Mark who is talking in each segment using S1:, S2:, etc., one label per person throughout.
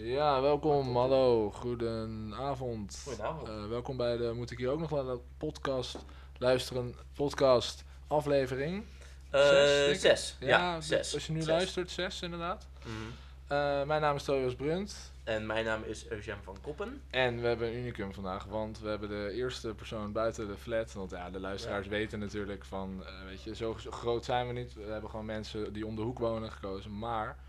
S1: Ja, welkom, hallo, goedenavond.
S2: Goedenavond.
S1: Eh, welkom bij de Moet ik hier ook nog naar de podcast luisteren, podcast aflevering.
S2: Eh,
S1: Zes.
S2: Ja, zes.
S1: Als je nu
S2: Zes.
S1: luistert, zes inderdaad.
S2: Mhm.
S1: Eh, mijn naam is Tobias Brunt
S2: En mijn naam is Eugène van Koppen.
S1: en we hebben een unicum vandaag, want we hebben de eerste persoon buiten de flat. Want ja, de luisteraars weten natuurlijk van, weet je, zo, zo groot zijn we niet. We hebben gewoon mensen die om de hoek wonen gekozen, maar...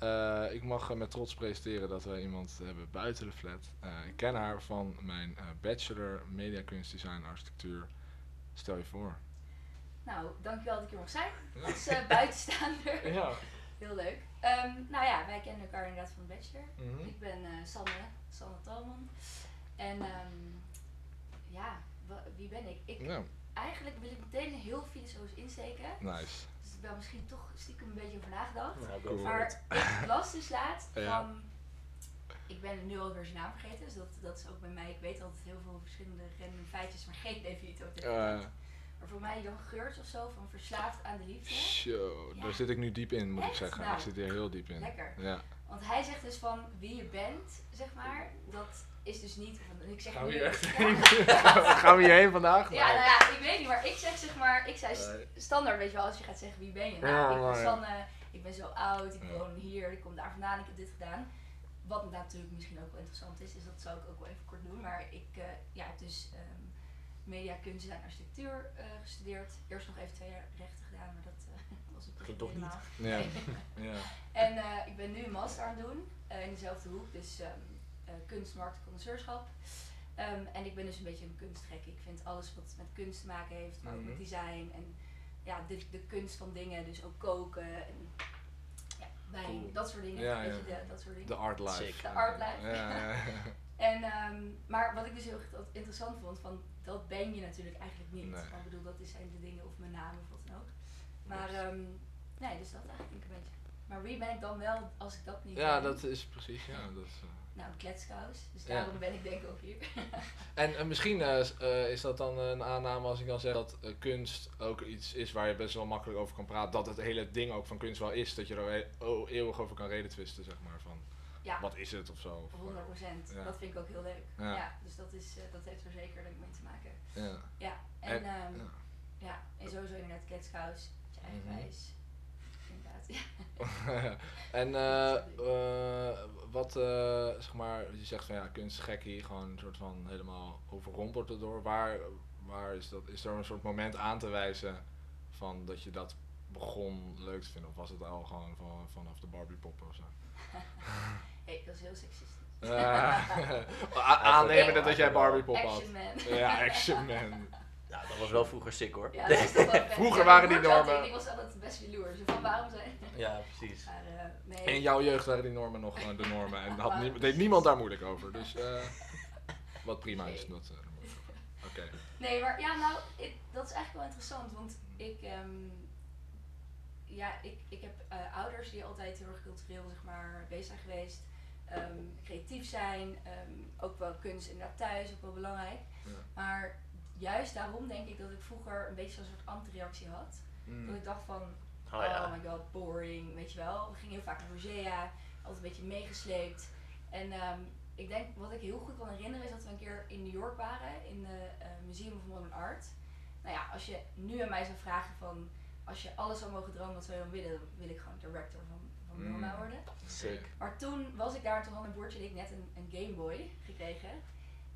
S1: eh, ik mag eh, met trots presenteren dat we iemand hebben buiten de flat. Eh, ik ken haar van mijn bachelor media kunstdesign architectuur. Stel je voor.
S3: Nou, dankjewel dat ik hier mag zijn.
S1: Ja.
S3: Als buitenstaander.
S1: Ja.
S3: Heel leuk. Ehm, nou ja, wij kennen elkaar inderdaad van de Bachelor.
S1: Mhm.
S3: Ik ben Sanne, Sanne Talman. En ehm, ja, wie ben ik? ik?
S1: Ja,
S3: Eigenlijk wil ik meteen heel filosofisch insteken.
S1: nice.
S3: Ik ben misschien toch stiekem een beetje over nagedacht.
S2: Nou,
S3: Maar ik las dus laatst
S1: Ja.
S3: van... Ik ben nu alweer zijn naam vergeten, dus dat, dat is ook bij mij. Ik weet altijd heel veel verschillende random feitjes, maar geen het ook
S1: Eh,
S3: verteld. Maar voor mij Jan Geurts of zo, van Verslaafd aan de Liefde.
S1: Zo,
S3: Ja.
S1: daar zit ik nu diep in, moet ik zeggen.
S3: Nou,
S1: ik zit hier heel diep in.
S3: Lekker.
S1: Ja.
S3: Want hij zegt dus van wie je bent, zeg maar, dat is dus niet. Ik zeg
S1: Gaan we hier echt
S3: Ja.
S1: heen? Gaan we hierheen vandaag?
S3: Ja, nou ja, ik weet niet, maar ik zeg zeg maar, ik zei standaard, weet je wel, als je gaat zeggen wie ben je. Nou, ik ben. Sanne, ik ben zo oud, ik woon hier, ik kom daar vandaan, ik heb dit gedaan. Wat natuurlijk misschien ook wel interessant is, dus dat zou ik ook wel even kort doen. Maar ik eh, ja, heb dus ehm media, kunst en architectuur eh, gestudeerd. Eerst nog even twee jaar rechten gedaan, maar dat eh, was het
S2: Ging toch niet?
S1: Ja. ja.
S3: En ik ben nu een master aan het doen in dezelfde hoek, dus ehm, eh, kunst, markt en connoisseurschap. Ehm, en ik ben dus een beetje een kunstgek. Ik vind alles wat met kunst te maken heeft, maar ook met
S1: Mhm.
S3: design en ja, de, de kunst van dingen, dus ook koken en ja, wijn,
S2: Cool.
S3: dat soort dingen.
S1: Ja, ja.
S3: de, dat soort dingen.
S1: De art life.
S2: Sick.
S3: De art life.
S1: Ja.
S3: En, ehm, maar wat ik dus heel interessant vond, van dat ben je natuurlijk eigenlijk niet.
S1: Nee.
S3: Maar ik bedoel, dat zijn de dingen of mijn naam of wat dan ook. Maar ehm, nee, dus dat eigenlijk een beetje. Maar wie ben ik dan wel als ik dat niet
S1: Ja,
S3: ben?
S1: dat is precies. Ja, dat is, eh.
S3: Nou, kletskous. Dus
S1: Ja.
S3: daarom ben ik denk ik ook hier.
S1: En eh, misschien eh, is dat dan een aanname als ik dan zeg dat kunst ook iets is waar je best wel makkelijk over kan praten. Dat het hele ding ook van kunst wel is. Dat je er e- oh, eeuwig over kan reden twisten, zeg maar. Van
S3: Ja,
S1: wat is het of zo. Of,
S3: 100 procent.
S1: Ja.
S3: Dat vind ik ook heel leuk.
S1: Ja.
S3: Ja, dus dat, is, dat heeft er zeker ik mee te maken.
S1: ja.
S3: Ja, en,
S1: En-
S3: ehm,
S1: ja.
S3: ja. en sowieso inderdaad kletskous. Je eigen
S1: Mhm.
S3: wijs. Inderdaad, ja.
S1: en eh, eh, wat, eh, zeg maar, je zegt van ja, kunstgekkie, gewoon een soort van helemaal overrompeld erdoor. Waar, waar is dat, is er een soort moment aan te wijzen van dat je dat begon leuk te vinden? Of was het al gewoon van, vanaf de Barbie poppen of zo?
S3: hey, dat is heel seksistisch.
S1: Uh, aannemende dat jij Barbie pop had.
S3: Action man.
S1: Ja, Action Man.
S2: Ja, dat was wel vroeger sick hoor.
S3: Ja, dat wel.
S1: Vroeger
S3: Ja,
S1: waren die normen-
S3: Ik, was altijd best jaloers. Van waarom zijn...
S2: Ja, precies.
S3: Maar, eh, nee.
S1: In jouw jeugd waren die normen nog gewoon de normen en had nie- deed niemand daar moeilijk over. Dus eh, wat prima is. Dat, eh. Oké.
S3: Nee, maar ja, nou, ik- dat is eigenlijk wel interessant, want ik, ehm, ja, ik, ik heb eh, ouders die altijd heel erg cultureel, zeg maar, bezig zijn geweest, Ehm, creatief zijn, ehm, ook wel kunst inderdaad thuis, ook wel belangrijk.
S1: Ja.
S3: Maar juist daarom denk ik dat ik vroeger een beetje zo'n soort anti-reactie had.
S1: Mm.
S3: Dat ik dacht van,
S2: Oh
S3: oh,
S2: ja.
S3: my god, boring, weet je wel. We gingen heel vaak naar musea, altijd een beetje meegesleept. En ehm, ik denk, wat ik heel goed kan herinneren is dat we een keer in New York waren, in het Museum of Modern Art. Nou ja, als je nu aan mij zou vragen van, als je alles zou mogen dromen, wat zou je dan willen? Dan wil ik gewoon director van, van
S1: Mm.
S3: Worden.
S2: Sick.
S3: Maar toen was ik daar, en toen had mijn broertje en ik net een, een Game Boy gekregen.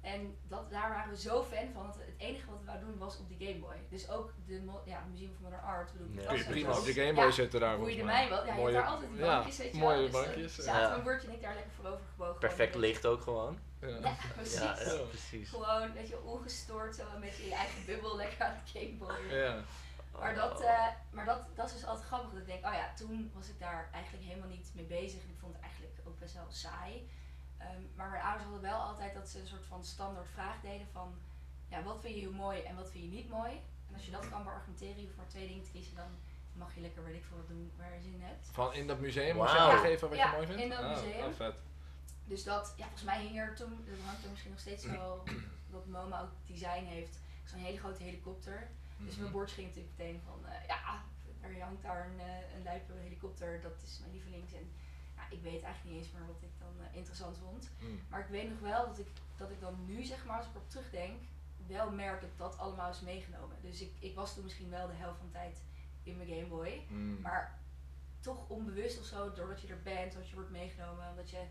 S3: En dat, daar waren we zo fan van, dat het enige wat we wouden doen was op die Game Boy. Dus ook de ja, het Museum of Modern Art, bedoel.
S2: Ja.
S3: dat
S1: Kun je prima op je Gameboy
S3: Ja,
S1: zitten daar
S3: boeide mij wel. Ja, je
S1: Mooie-
S3: hebt daar altijd die
S1: ja,
S3: bankjes, je
S1: mooie.
S3: Dus dan
S1: bankjes,
S3: zaten
S2: ja.
S3: mijn broertje en ik daar lekker voorover gebogen.
S2: Perfect licht ook gewoon.
S1: Ja.
S3: Ja, precies.
S2: Ja, ja,
S1: Ja.
S2: precies.
S3: Gewoon, weet je, ongestoord, zo met je eigen bubbel lekker aan het Gameboy.
S1: Ja.
S3: Maar, dat, eh, maar dat, dat is dus altijd grappig. Dat ik denk, oh ja, toen was ik daar eigenlijk helemaal niet mee bezig. En ik vond het eigenlijk ook best wel saai. Ehm, maar mijn ouders hadden wel dat ze een soort van standaard vraag deden van... Ja, wat vind je heel mooi en wat vind je niet mooi? En als je dat kan beargumenteren, je hoeft maar twee dingen te kiezen, dan mag je lekker weet ik veel wat doen waar je zin in hebt.
S1: Van in dat museum moest je aangeven wat
S3: Ja,
S1: je mooi vindt?
S3: in dat
S1: Ah,
S3: museum.
S1: vet.
S3: Dus dat, ja, volgens mij hing er toen, dat hangt er misschien nog steeds wel, dat MoMA ook design heeft, zo'n hele grote helikopter. Dus
S1: Mhm.
S3: mijn bordje ging natuurlijk meteen van, eh, ja, er hangt daar een, eh, een luipe helikopter, dat is mijn lievelings. En ja, ik weet eigenlijk niet eens meer wat ik dan eh, interessant vond.
S1: Mm.
S3: Maar ik weet nog wel dat ik, dat ik dan nu, zeg maar, als ik erop terugdenk, wel merk dat dat allemaal is meegenomen. Dus ik, ik was toen misschien wel de helft van de tijd in mijn Game Boy.
S1: Mm.
S3: Maar toch onbewust of zo, doordat je er bent, dat je wordt meegenomen, omdat je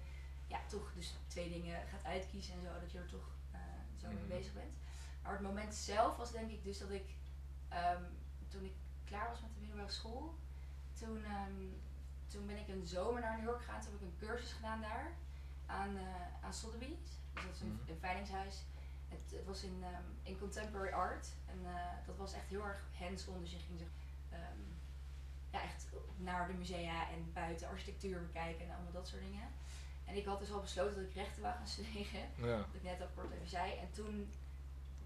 S3: ja, toch dus twee dingen gaat uitkiezen en zo, dat je er toch eh, zo mee bezig bent. Maar het moment zelf was denk ik dus dat ik, ehm, toen ik klaar was met de middelbare school, toen, ehm, toen ben ik een zomer naar New York gegaan, toen heb ik een cursus gedaan daar aan, eh aan Sotheby's. Dus dat is een,
S1: Mhm.
S3: een veilingshuis. Het, het was in, ehm, in contemporary art en eh, dat was echt heel erg hands-on, dus je ging zeg, ehm, ja, echt naar de musea en buiten architectuur bekijken en allemaal dat soort dingen. En ik had dus al besloten dat ik rechten wou gaan studeren,
S1: Ja.
S3: wat ik net al kort even zei. En toen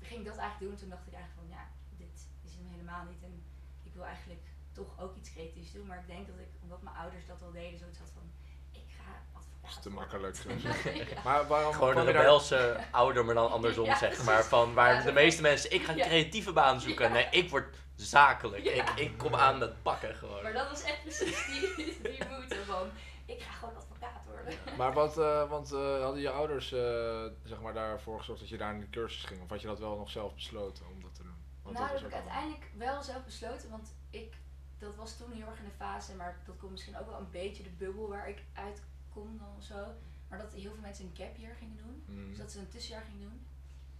S3: ging ik dat eigenlijk doen. Toen dacht ik eigenlijk van ja, dit is hem helemaal niet. En ik wil eigenlijk toch ook iets creatiefs doen. Maar ik denk dat ik, omdat mijn ouders dat al deden, zoiets had van ik ga advocaat
S1: Dat is te makkelijk.
S3: ja.
S1: Maar waarom
S2: Gewoon een
S1: daar-
S2: rebelse ouder, maar dan andersom
S3: Ja,
S2: zeg maar. Van waar
S3: Ja,
S2: de meeste mensen, ik ga een
S3: Ja.
S2: creatieve baan zoeken.
S3: Ja.
S2: Nee, ik word zakelijk.
S3: Ja.
S2: Ik, ik kom aan met pakken gewoon.
S3: Maar dat was echt precies die, die van ik ga gewoon advocaat worden.
S1: Maar wat, eh, want eh, hadden je ouders eh, zeg maar daarvoor gezorgd dat je daar in de cursus ging? Of had je dat wel nog zelf besloten om dat te doen? Want
S3: nou,
S1: dat
S3: dat heb ik uiteindelijk wel zelf besloten, want ik, dat was toen heel erg in de fase, maar dat komt misschien ook wel een beetje de bubbel waar ik uit kom dan of zo. Maar dat heel veel mensen een gap year gingen doen,
S1: Mm.
S3: dus dat ze een tussenjaar gingen doen.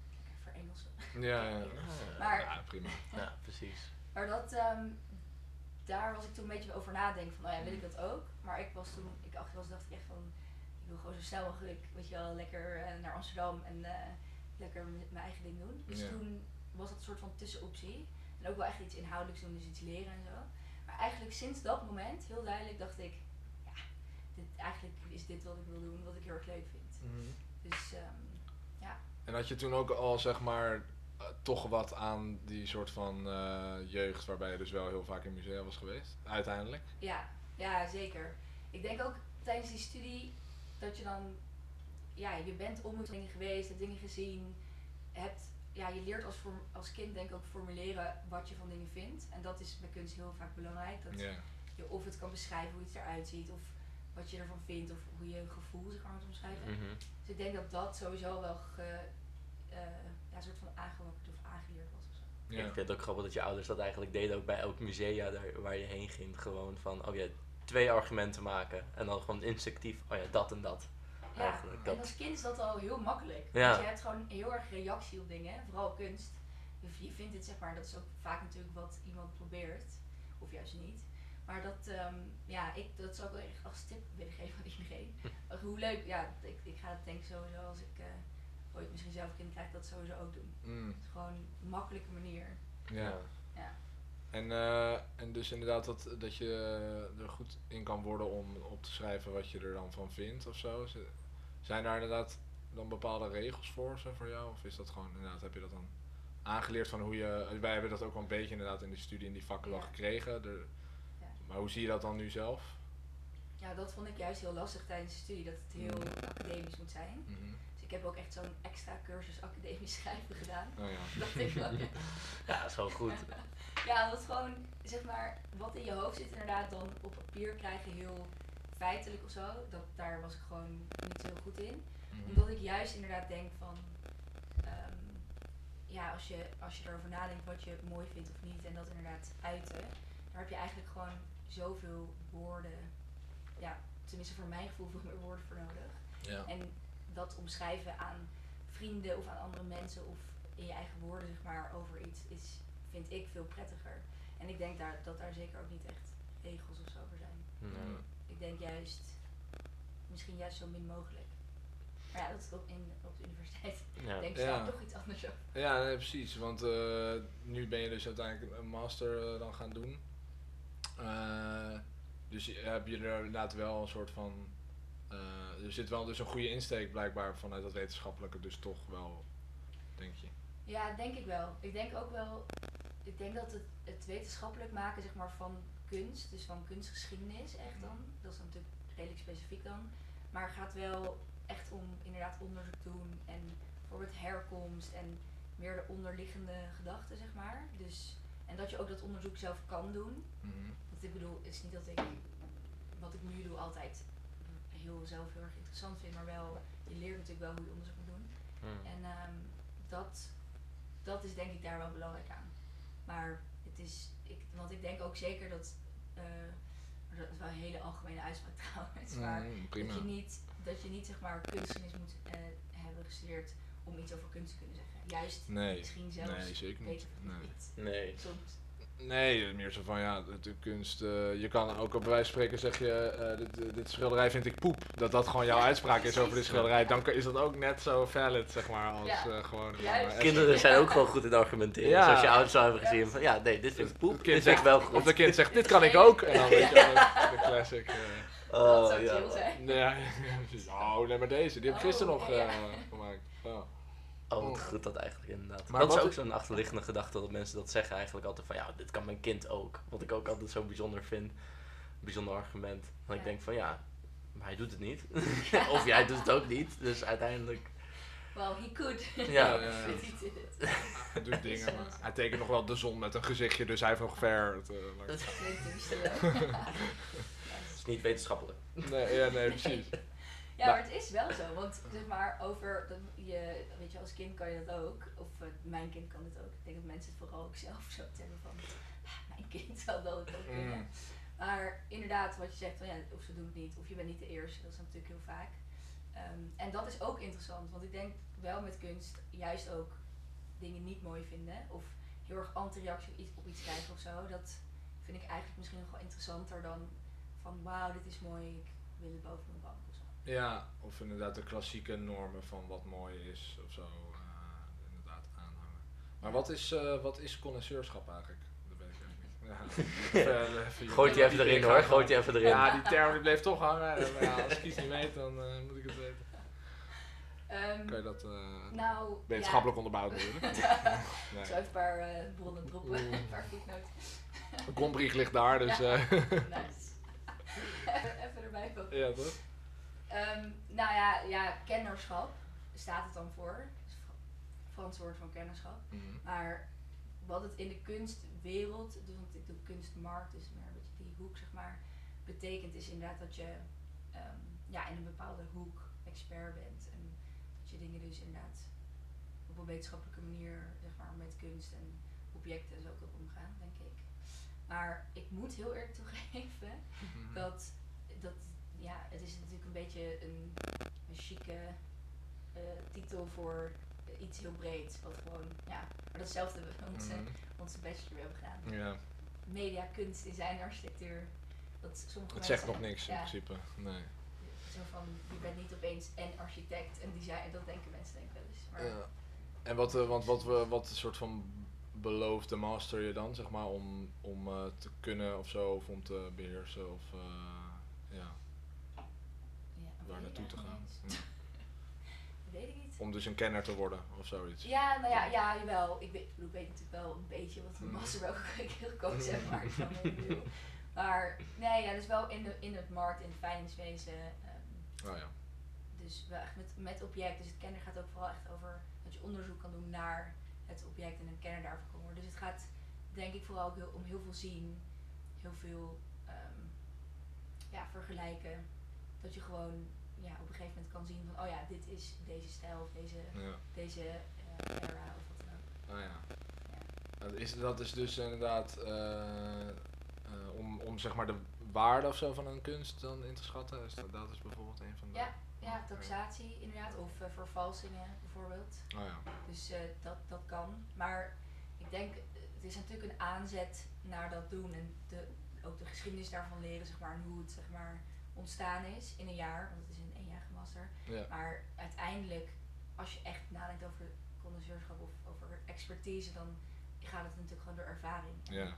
S3: Kijk, voor Engels.
S1: Ja, ja.
S2: Ah,
S3: Maar-
S1: ja, prima.
S2: ja, precies.
S3: Maar dat, ehm, daar was ik toen een beetje over nadenken van, oh ja, wil ik dat ook? Maar ik was toen, ik achter was, dacht ik echt van, ik wil gewoon zo snel mogelijk, weet je wel, lekker eh, naar Amsterdam en eh, lekker mijn eigen ding doen. Dus
S1: Ja.
S3: toen was dat een soort van tussenoptie. En ook wel echt iets inhoudelijks doen, dus iets leren en zo. Maar eigenlijk sinds dat moment, heel duidelijk, dacht ik, ja, dit, eigenlijk is dit wat ik wil doen, wat ik heel erg leuk vind.
S1: Mhm.
S3: Dus ehm,
S1: En had je toen ook al zeg maar eh, toch wat aan die soort van eh, jeugd waarbij je dus wel heel vaak in musea was geweest? Uiteindelijk?
S3: Ja, ja, zeker. Ik denk ook tijdens die studie dat je dan, ja, je bent ontmoetingen geweest, hebt dingen gezien, hebt, ja, je leert als, als kind denk ik ook formuleren wat je van dingen vindt. En dat is bij kunst heel vaak belangrijk. Dat je of het kan beschrijven hoe iets eruit ziet, of wat je ervan vindt, of hoe je een gevoel zeg maar moet omschrijven.
S2: Mhm.
S3: Dus ik denk dat dat sowieso wel ge, eh, ja, een soort van aangewakkerd of aangeleerd was of zo.
S1: Ja.
S2: Ik vind het ook grappig dat je ouders dat eigenlijk deden, ook bij elk musea daar, waar je heen ging. Gewoon van, oh ja, twee argumenten maken. En dan gewoon instinctief, oh ja, dat en dat.
S3: Ja,
S2: Eigenlijk,
S3: en
S2: dat-
S3: als kind is dat al heel makkelijk.
S2: Ja.
S3: Want je hebt gewoon heel erg reactie op dingen, vooral kunst. Je, vindt het zeg maar, dat is ook vaak natuurlijk wat iemand probeert, of juist niet. Maar dat, ehm, ja, ik, dat zou ik wel echt als tip willen geven aan iedereen. Uh, Hoe leuk, ja, ik, ik ga het denk ik sowieso als ik eh, ooit misschien zelf kind krijg, dat sowieso ook doen.
S1: Mm,
S3: Het is gewoon een makkelijke manier.
S1: ja.
S3: Ja.
S1: En, eh, en dus inderdaad dat, dat je er goed in kan worden om op te schrijven wat je er dan van vindt of zo. Zijn daar inderdaad dan bepaalde regels voor, zo voor jou? Of is dat gewoon inderdaad, heb je dat dan aangeleerd van hoe je... Wij hebben dat ook wel een beetje inderdaad in de studie in die vakken wel
S3: Ja.
S1: gekregen. De,
S3: Ja.
S1: Maar hoe zie je dat dan nu zelf?
S3: ja, dat vond ik juist heel lastig tijdens de studie, dat het heel academisch moet zijn.
S1: Mhm.
S3: Dus ik heb ook echt zo'n extra cursus academisch schrijven gedaan.
S1: Oh ja.
S3: Dat ik wel,
S2: Ja, dat is wel goed.
S3: Ja, dat gewoon, zeg maar, wat in je hoofd zit inderdaad dan op papier krijgen heel feitelijk of zo. Dat, daar was ik gewoon niet zo goed in.
S1: Mhm.
S3: Omdat ik juist inderdaad denk van, ehm, ja, als je, als je erover nadenkt wat je mooi vindt of niet en dat inderdaad uiten, daar heb je eigenlijk gewoon zoveel woorden, ja, tenminste voor mijn gevoel veel meer woorden voor nodig.
S1: Ja.
S3: En dat omschrijven aan vrienden of aan andere mensen of in je eigen woorden zeg maar over iets is, vind ik veel prettiger. En ik denk daar, dat daar zeker ook niet echt regels of zo voor zijn.
S2: Nee.
S3: Ik denk juist, misschien juist zo min mogelijk. Maar ja, dat is op, in, op de universiteit.
S2: Ja.
S3: denk ik
S1: Ja.
S3: daar toch iets anders over.
S1: Ja, nee, precies. Want eh, nu ben je dus uiteindelijk een master eh, dan gaan doen. Eh, dus je- heb je er inderdaad wel een soort van... eh, er zit wel dus een goede insteek blijkbaar vanuit dat wetenschappelijke dus toch wel, denk je.
S3: Ja, denk ik wel. Ik denk ook wel, ik denk dat het, het wetenschappelijk maken zeg maar, van kunst, dus van kunstgeschiedenis echt dan, dat is natuurlijk redelijk specifiek dan, maar gaat wel echt om inderdaad onderzoek doen en bijvoorbeeld herkomst en meer de onderliggende gedachten zeg maar. Dus, en dat je ook dat onderzoek zelf kan doen.
S1: Mhm.
S3: Want ik bedoel, het is niet dat ik wat ik nu doe altijd heel, zelf heel erg interessant vind, maar wel, je leert natuurlijk wel hoe je onderzoek moet doen.
S2: Hmm.
S3: En ehm, dat, dat is denk ik daar wel belangrijk aan. Maar het is, ik, want ik denk ook zeker dat, eh, maar dat is wel een hele algemene uitspraak trouwens, maar
S1: Mm, prima.
S3: dat je niet, dat je niet zeg maar kunstgeschiedenis moet eh, hebben gestudeerd om iets over kunst te kunnen zeggen. Juist
S1: Nee,
S3: misschien zelfs
S1: nee, zeker niet.
S3: beter
S1: Nee.
S3: niet.
S2: Nee.
S3: Soms.
S1: Nee, meer zo van ja, de, kunst. eh, je kan ook op wijze van spreken zeg je, eh, dit, dit- dit schilderij vind ik poep. Dat dat gewoon jouw
S3: Ja,
S1: uitspraak is over dit schilderij. Dan is dat ook net zo valid, zeg maar, als
S3: Ja,
S1: eh, gewoon. eh,
S2: Kinderen zijn ook gewoon goed in argumenteren.
S1: Ja.
S2: Zoals je ouders zou hebben
S3: Ja.
S2: gezien van, ja, nee, dit vind ik poep,
S1: kind
S2: dit vind
S1: zegt-
S2: ik wel goed.
S1: Of de kind zegt, dit kan ik ook. En dan weet je wel, de classic. eh,
S2: Oh,
S3: dat zou
S2: ja.
S3: chill zijn.
S1: nee, oh, nee, maar deze, die heb ik
S3: Oh,
S1: gisteren nog
S3: ja, ja.
S1: eh, gemaakt.
S2: Oh, wat goed dat eigenlijk inderdaad.
S1: Maar
S2: dat is ook zo'n achterliggende gedachte dat mensen dat zeggen eigenlijk altijd van ja, dit kan mijn kind ook. Wat ik ook altijd zo bijzonder vind. Bijzonder argument. Dat ik denk van ja, maar hij doet het niet. of jij doet het ook niet. Dus uiteindelijk.
S3: Well, he could.
S2: Ja.
S1: Hij doet dingen, maar hij tekent nog wel de zon met een gezichtje, dus hij heeft nog ver. Het, eh, langs-
S3: Klinkt hem stellen.
S2: Het is niet wetenschappelijk.
S1: nee, ja, nee, precies.
S3: Ja, maar het is wel zo, want zeg maar over, dat je, weet je, als kind kan je dat ook, of eh, mijn kind kan het ook. Ik denk dat mensen het vooral ook zelf zo hebben van, "Ah, mijn kind zal dat ook kunnen.
S1: Mm.
S3: Maar inderdaad, wat je zegt, van, ja, of ze doen het niet, of je bent niet de eerste, dat is natuurlijk heel vaak. Ehm, en dat is ook interessant, want ik denk wel met kunst juist ook dingen niet mooi vinden, of heel erg anti-reactie op iets, op iets krijgen of zo. Dat vind ik eigenlijk misschien nog wel interessanter dan van, wauw, dit is mooi, ik wil het boven mijn bank.
S1: Ja, of inderdaad de klassieke normen van wat mooi is of zo, eh, inderdaad aanhangen. Maar wat is, eh wat is connoisseurschap eigenlijk? Dat weet ik eigenlijk niet. Ja. Even, even-
S2: Gooit die even erin hoor, gooit die even erin.
S1: Ja, die term die bleef toch hangen. En, ja, als ik iets niet weet, dan eh, moet ik het weten.
S3: Ehm,
S1: Kan je dat eh,
S3: nou,
S1: wetenschappelijk onderbouwen natuurlijk?
S3: ja.
S1: Nee.
S3: Ik zal even een paar eh, bronnen droppen, een paar voetnoten.
S1: De grondbrief ligt daar, dus
S3: Ja.
S1: eh,
S3: nice. even erbij pakken.
S1: ja toch?
S3: Ehm, nou ja, ja, kennerschap staat het dan voor. Fra- Frans woord van kennerschap.
S1: Mhm.
S3: Maar wat het in de kunstwereld, dus want ik doe kunstmarkt, dus meer een beetje die hoek zeg maar, betekent is inderdaad dat je ehm, ja, in een bepaalde hoek expert bent. En dat je dingen dus inderdaad op een wetenschappelijke manier zeg maar, met kunst en objecten en zo kan omgaan, denk ik. Maar ik moet heel eerlijk toegeven dat, dat ja, het is natuurlijk een beetje een, een chique eh, titel voor iets heel breeds. Wat gewoon, ja, maar datzelfde we onze,
S1: Mhm.
S3: onze bachelor hebben gedaan.
S1: Ja,
S3: Media, kunst, design, architectuur. Dat sommige
S1: het zegt nog niks in principe. Nee.
S3: Zo van, je bent niet opeens en architect en design, dat denken mensen denk ik wel eens. Maar
S1: Ja. En wat, eh, want wat, we wat soort van beloofde master je dan, zeg maar, om, om eh, te kunnen of zo, of om te beheersen, of eh, ja,
S3: weet
S1: naartoe te gaan? Ja.
S3: Weet ik niet.
S1: Om dus een kenner te worden, of zoiets.
S3: Ja, nou ja, ja, jawel. Ik weet, ik weet natuurlijk wel een beetje wat een
S1: Mhm.
S3: master welke ik gekozen heb, maar ik snap wat ik bedoel. Maar nee, ja, dus wel in, de, in het markt, in het veilingswezen. ehm,
S1: Oh ja.
S3: dus wel echt met, met object. Dus het kenner gaat ook vooral echt over dat je onderzoek kan doen naar het object en een kenner daarvan kan worden. Dus het gaat denk ik vooral ook heel, om heel veel zien, heel veel ehm, ja, vergelijken. Dat je gewoon ja, op een gegeven moment kan zien van, oh ja, dit is deze stijl of deze,
S1: ja.
S3: deze eh, era of wat dan ook.
S1: Ah ja.
S3: Ja.
S1: Dat is, dat is dus inderdaad eh, eh, om, om zeg maar de waarde of zo van een kunst dan in te schatten. Dat, dat is bijvoorbeeld een van de.
S3: Ja, ja, taxatie inderdaad, of vervalsingen bijvoorbeeld.
S1: Oh ja.
S3: Dus dat, dat kan. Maar ik denk, het is natuurlijk een aanzet naar dat doen en de, ook de geschiedenis daarvan leren, zeg maar, en hoe het zeg maar, ontstaan is in een jaar, want het is een eenjarige master.
S1: Ja.
S3: Maar uiteindelijk, als je echt nadenkt over connoisseurschap of over expertise, dan gaat het natuurlijk gewoon door ervaring.
S1: Ja.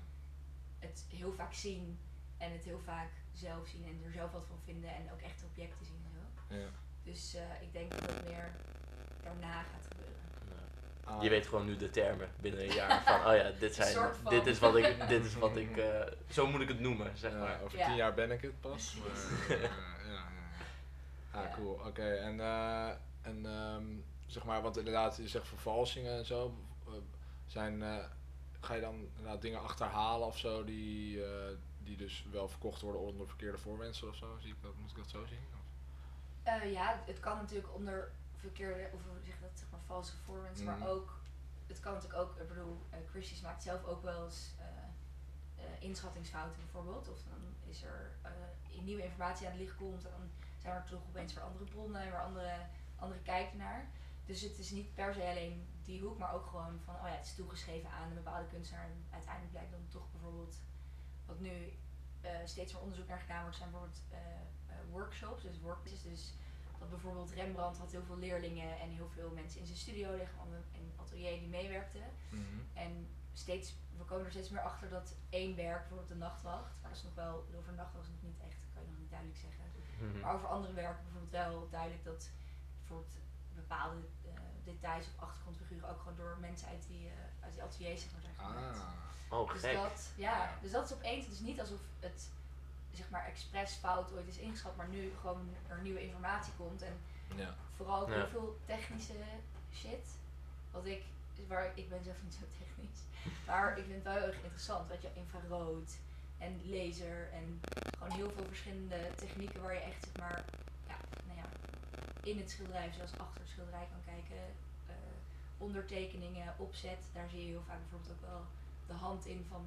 S3: Het heel vaak zien en het heel vaak zelf zien en er zelf wat van vinden en ook echt objecten zien en zo.
S1: ja.
S3: Dus eh, ik denk dat het meer daarna gaat gebeuren.
S1: Ah,
S2: Je weet gewoon nu de termen binnen een jaar van, oh ja, dit, zijn, dit is wat ik, dit is wat ik, eh, zo moet ik het noemen, zeg
S1: Ja,
S2: maar.
S1: over
S3: Ja.
S1: tien jaar ben ik het pas. Maar, eh, ja, ja, ja. Ah,
S3: Ja.
S1: cool. Oké, en, eh, en ehm, zeg maar, want inderdaad, je zegt vervalsingen en zo. eh, zijn, eh, ga je dan inderdaad dingen achterhalen of zo die, die dus wel verkocht worden onder verkeerde voorwendselen of zo? Zie ik dat, moet ik dat zo zien?
S3: Ja, het kan natuurlijk onder verkeerde, of hoe zeg dat, zeg maar valse
S1: Mhm.
S3: maar ook, het kan natuurlijk ook, ik bedoel, Christie's maakt zelf ook wel eens inschattingsfouten bijvoorbeeld, of dan is er nieuwe informatie aan het licht komt en dan zijn er toch opeens weer andere bronnen en weer andere, andere kijken naar. Dus het is niet per se alleen die hoek, maar ook gewoon van, oh ja, het is toegeschreven aan een bepaalde kunstenaar en uiteindelijk blijkt dan toch bijvoorbeeld, wat nu eh, steeds meer onderzoek naar gedaan wordt, zijn bijvoorbeeld eh, eh, workshops, dus workshops, dus dat bijvoorbeeld Rembrandt had heel veel leerlingen en heel veel mensen in zijn studio liggen, een atelier die meewerkten.
S1: Mhm.
S3: En steeds, we komen er steeds meer achter dat één werk, bijvoorbeeld de nachtwacht, maar dat is nog wel, over nachtwacht is nog niet echt, kan je nog niet duidelijk zeggen.
S2: Mhm.
S3: Maar over andere werken bijvoorbeeld wel duidelijk dat bijvoorbeeld bepaalde eh, details of achtergrondfiguren ook gewoon door mensen uit die, eh, uit die ateliers zeg maar, zijn gemaakt.
S1: Ah.
S2: Oh,
S3: Dus
S2: gek.
S3: dat, ja, dus dat is opeens, het is niet alsof het zeg maar expres fout ooit is ingeschat, maar nu gewoon er nieuwe informatie komt en
S1: Ja.
S3: vooral ook
S2: Ja.
S3: heel veel technische shit. Wat ik, waar ik ben zelf niet zo technisch, maar ik vind het wel heel erg interessant. Weet je, infrarood en laser en gewoon heel veel verschillende technieken waar je echt zeg maar, ja, nou ja, in het schilderij, zoals achter het schilderij kan kijken. Eh, ondertekeningen, opzet, daar zie je heel vaak bijvoorbeeld ook wel de hand in van,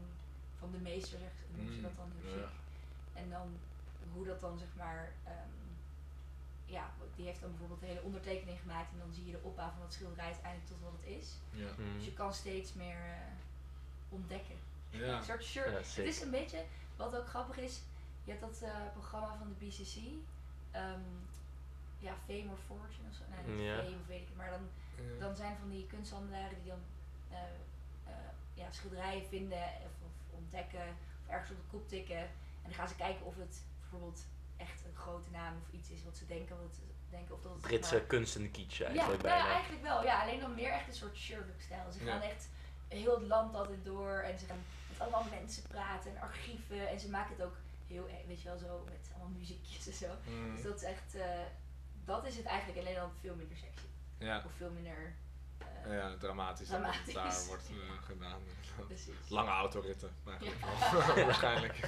S3: van de meester, zeg, noemen ze
S1: Mm,
S3: dat dan heel
S1: ja.
S3: chic. En dan hoe dat dan zeg maar, ehm, ja, die heeft dan bijvoorbeeld de hele ondertekening gemaakt en dan zie je de opbouw van het schilderij uiteindelijk tot wat het is.
S1: Ja.
S2: Mhm.
S3: Dus je kan steeds meer eh, ontdekken.
S1: Ja.
S3: Een soort shirt.
S2: Ja,
S3: het is een beetje, wat ook grappig is, je hebt dat eh, programma van de BCC, ehm, ja, Fame or Fortune of zo, nee, niet
S2: Ja.
S3: Fame of weet ik het, maar dan
S1: Ja.
S3: dan zijn van die kunsthandelaren die dan eh, eh, ja, schilderijen vinden of, of ontdekken of ergens op de kop tikken. En dan gaan ze kijken of het bijvoorbeeld echt een grote naam of iets is wat ze denken. Wat ze denken of dat het
S2: Britse
S3: maar-
S2: kunst en kitsch
S3: ja,
S2: eigenlijk
S3: nou ja,
S2: bijna.
S3: eigenlijk wel. Ja, alleen dan meer echt een soort Sherlock-stijl. Ze
S1: Ja.
S3: gaan echt heel het land altijd door en ze gaan allemaal mensen praten en archieven. En ze maken het ook heel, eh, weet je wel, zo met allemaal muziekjes en zo.
S1: Mhm.
S3: Dus dat is echt, eh, dat is het eigenlijk alleen dan veel minder sexy.
S1: Ja.
S3: Of veel minder eh,
S1: Ja, dramatisch. daar wordt eh, gedaan.
S3: Precies.
S1: Lange autoritten, eigenlijk
S3: Ja.
S1: wel. waarschijnlijk.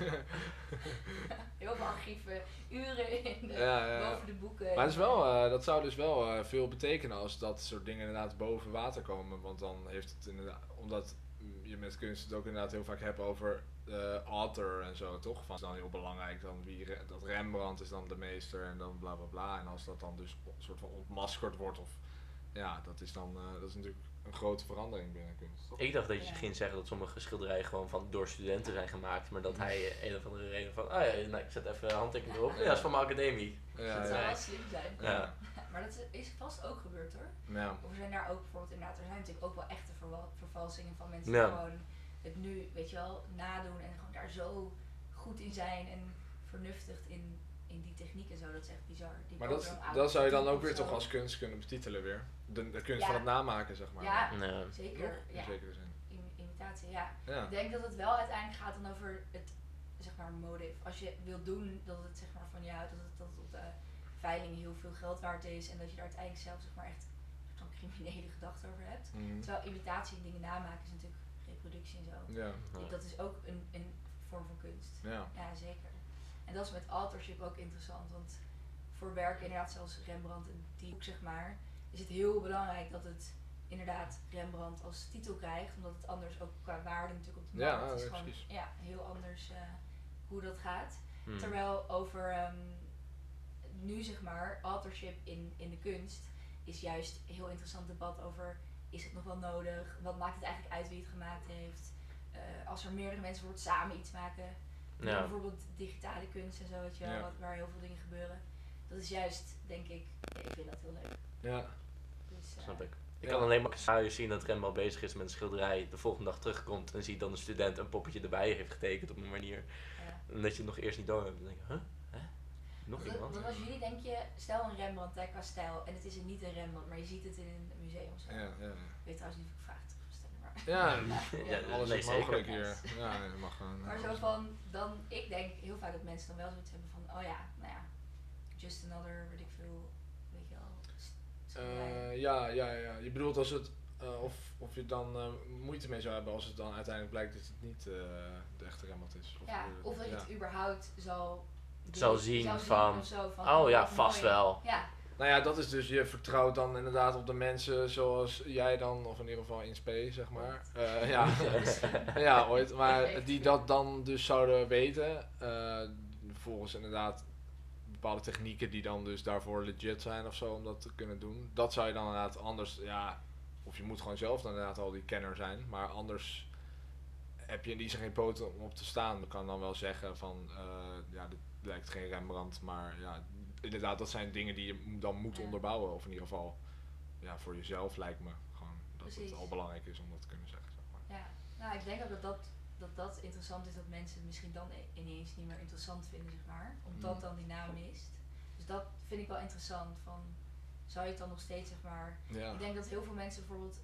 S3: Heel veel archieven, uren in de,
S1: Ja,
S3: boven de boeken.
S1: Maar het is wel, dat zou dus wel veel betekenen als dat soort dingen inderdaad boven water komen. Want dan heeft het inderdaad, omdat mm, je met kunst het ook inderdaad heel vaak hebt over de author en zo, toch? Van, dat is dan heel belangrijk, dan wie, Re- dat Rembrandt is dan de meester en dan bla bla bla. En als dat dan dus een soort van ontmaskerd wordt of, ja, dat is dan, eh, dat is natuurlijk een grote verandering binnen kunst, toch?
S2: Ik dacht dat je
S3: Ja.
S2: ging zeggen dat sommige schilderijen gewoon van, door studenten zijn gemaakt, maar dat hij eh, een of andere reden van, ah ja, nou, ik zet even handtekening erop. Ja, dat is van mijn academie.
S1: Ja,
S3: dat zou
S1: ja.
S3: wel slim zijn.
S2: Ja.
S3: Maar dat is vast ook gebeurd hoor.
S1: Ja.
S3: Of er zijn daar ook bijvoorbeeld inderdaad, er zijn natuurlijk ook wel echte verwal- vervalsingen van mensen
S2: Ja.
S3: die gewoon het nu, weet je wel, nadoen en gewoon daar zo goed in zijn en vernuftigd in, in die techniek en zo. Dat is echt bizar. Die
S1: Maar dat, zou je dan ook weer
S3: zo.
S1: toch als kunst kunnen betitelen weer. De, de kunst
S3: Ja.
S1: van het namaken, zeg maar.
S3: Ja,
S2: Nee.
S3: zeker.
S1: In
S3: Ja,
S1: zekere zin.
S3: im- imitatie, ja.
S1: Ja.
S3: Ik denk dat het wel uiteindelijk gaat dan over het, zeg maar, motive. Als je wilt doen dat het, zeg maar, van je houdt, dat het, dat het op de veiling heel veel geld waard is en dat je daar uiteindelijk zelf, zeg maar, echt zo'n criminele gedachte over hebt.
S1: Mhm.
S3: Terwijl imitatie en dingen namaken is natuurlijk reproductie en zo.
S1: Ja.
S2: Ja.
S3: Dat is ook een, een vorm van kunst.
S1: Ja.
S3: Ja, zeker. En dat is met authorship ook interessant, want voor werken inderdaad zoals Rembrandt en die zeg maar, is het heel belangrijk dat het inderdaad Rembrandt als titel krijgt, omdat het anders ook qua waarde natuurlijk op de
S1: Ja,
S3: markt is
S1: ja,
S3: gewoon
S1: precies.
S3: ja, heel anders eh, hoe dat gaat.
S2: Hmm.
S3: Terwijl over ehm, nu zeg maar, authorship in, in de kunst is juist een heel interessant debat over is het nog wel nodig? Wat maakt het eigenlijk uit wie het gemaakt heeft? Eh, als er meerdere mensen bijvoorbeeld samen iets maken,
S2: Ja.
S3: bijvoorbeeld digitale kunst en zo, weet je wel,
S1: Ja.
S3: wat- waar heel veel dingen gebeuren. Dat is juist, denk ik, ik vind dat heel leuk.
S1: Ja.
S3: Dus, eh,
S2: Snap ik. Ik
S1: Ja.
S2: kan alleen maar scenario zien dat Rembrandt bezig is met een schilderij, de volgende dag terugkomt en ziet dan een student een poppetje erbij heeft getekend op een manier.
S3: ja.
S2: En dat je het nog eerst niet door hebt. Dan denk je, huh? Nog
S3: Want-
S2: iemand?
S3: Want als jullie denk je, stel een Rembrandt hè, qua stijl, en het is niet een Rembrandt, maar je ziet het in een museum of zo.
S1: Ja, ja.
S3: Ik weet trouwens niet of ik vragen terug stellen, maar...
S1: Ja,
S2: Ja,
S1: alles is
S2: zeker.
S1: mogelijk hier. Ja, je mag gewoon.
S3: Maar zo van, dan, ik denk heel vaak dat mensen dan wel zoiets hebben van, oh ja, nou ja, just another, weet ik veel, weet je wel.
S1: Eh, ja, ja, ja. Je bedoelt als het. eh, of, of je dan eh, moeite mee zou hebben als het dan uiteindelijk blijkt dat het niet eh, de echte Rembrandt is. Of,
S3: ja, of dat je
S1: ja.
S3: het überhaupt zal
S2: Zou zien
S3: zou
S2: van,
S3: zo, van,
S2: oh ja, vast
S3: mooi.
S2: wel.
S3: Ja,
S1: Nou ja, dat is dus, je vertrouwt dan inderdaad op de mensen zoals jij dan, of in ieder geval in spe, zeg maar. Eh, ja. ja, ooit. Maar die dat dan dus zouden weten, eh, volgens inderdaad bepaalde technieken die dan dus daarvoor legit zijn of zo om dat te kunnen doen. Dat zou je dan inderdaad anders, ja, of je moet gewoon zelf dan inderdaad al die kenner zijn, maar anders heb je in die zin geen poten om op te staan. Ik kan dan wel zeggen van, eh, ja, dit lijkt geen Rembrandt, maar ja, inderdaad, dat zijn dingen die je dan moet onderbouwen. Of in ieder geval, ja, voor jezelf lijkt me gewoon dat
S3: Precies.
S1: het al belangrijk is om dat te kunnen zeggen. Zeg maar.
S3: ja. Nou, ik denk ook dat dat, dat dat interessant is dat mensen het misschien dan ineens niet meer interessant vinden, zeg maar. Omdat
S1: Mm.
S3: dan die naam mist. Dus dat vind ik wel interessant. Van, zou je het dan nog steeds, zeg maar...
S1: Ja.
S3: Ik denk dat heel veel mensen bijvoorbeeld,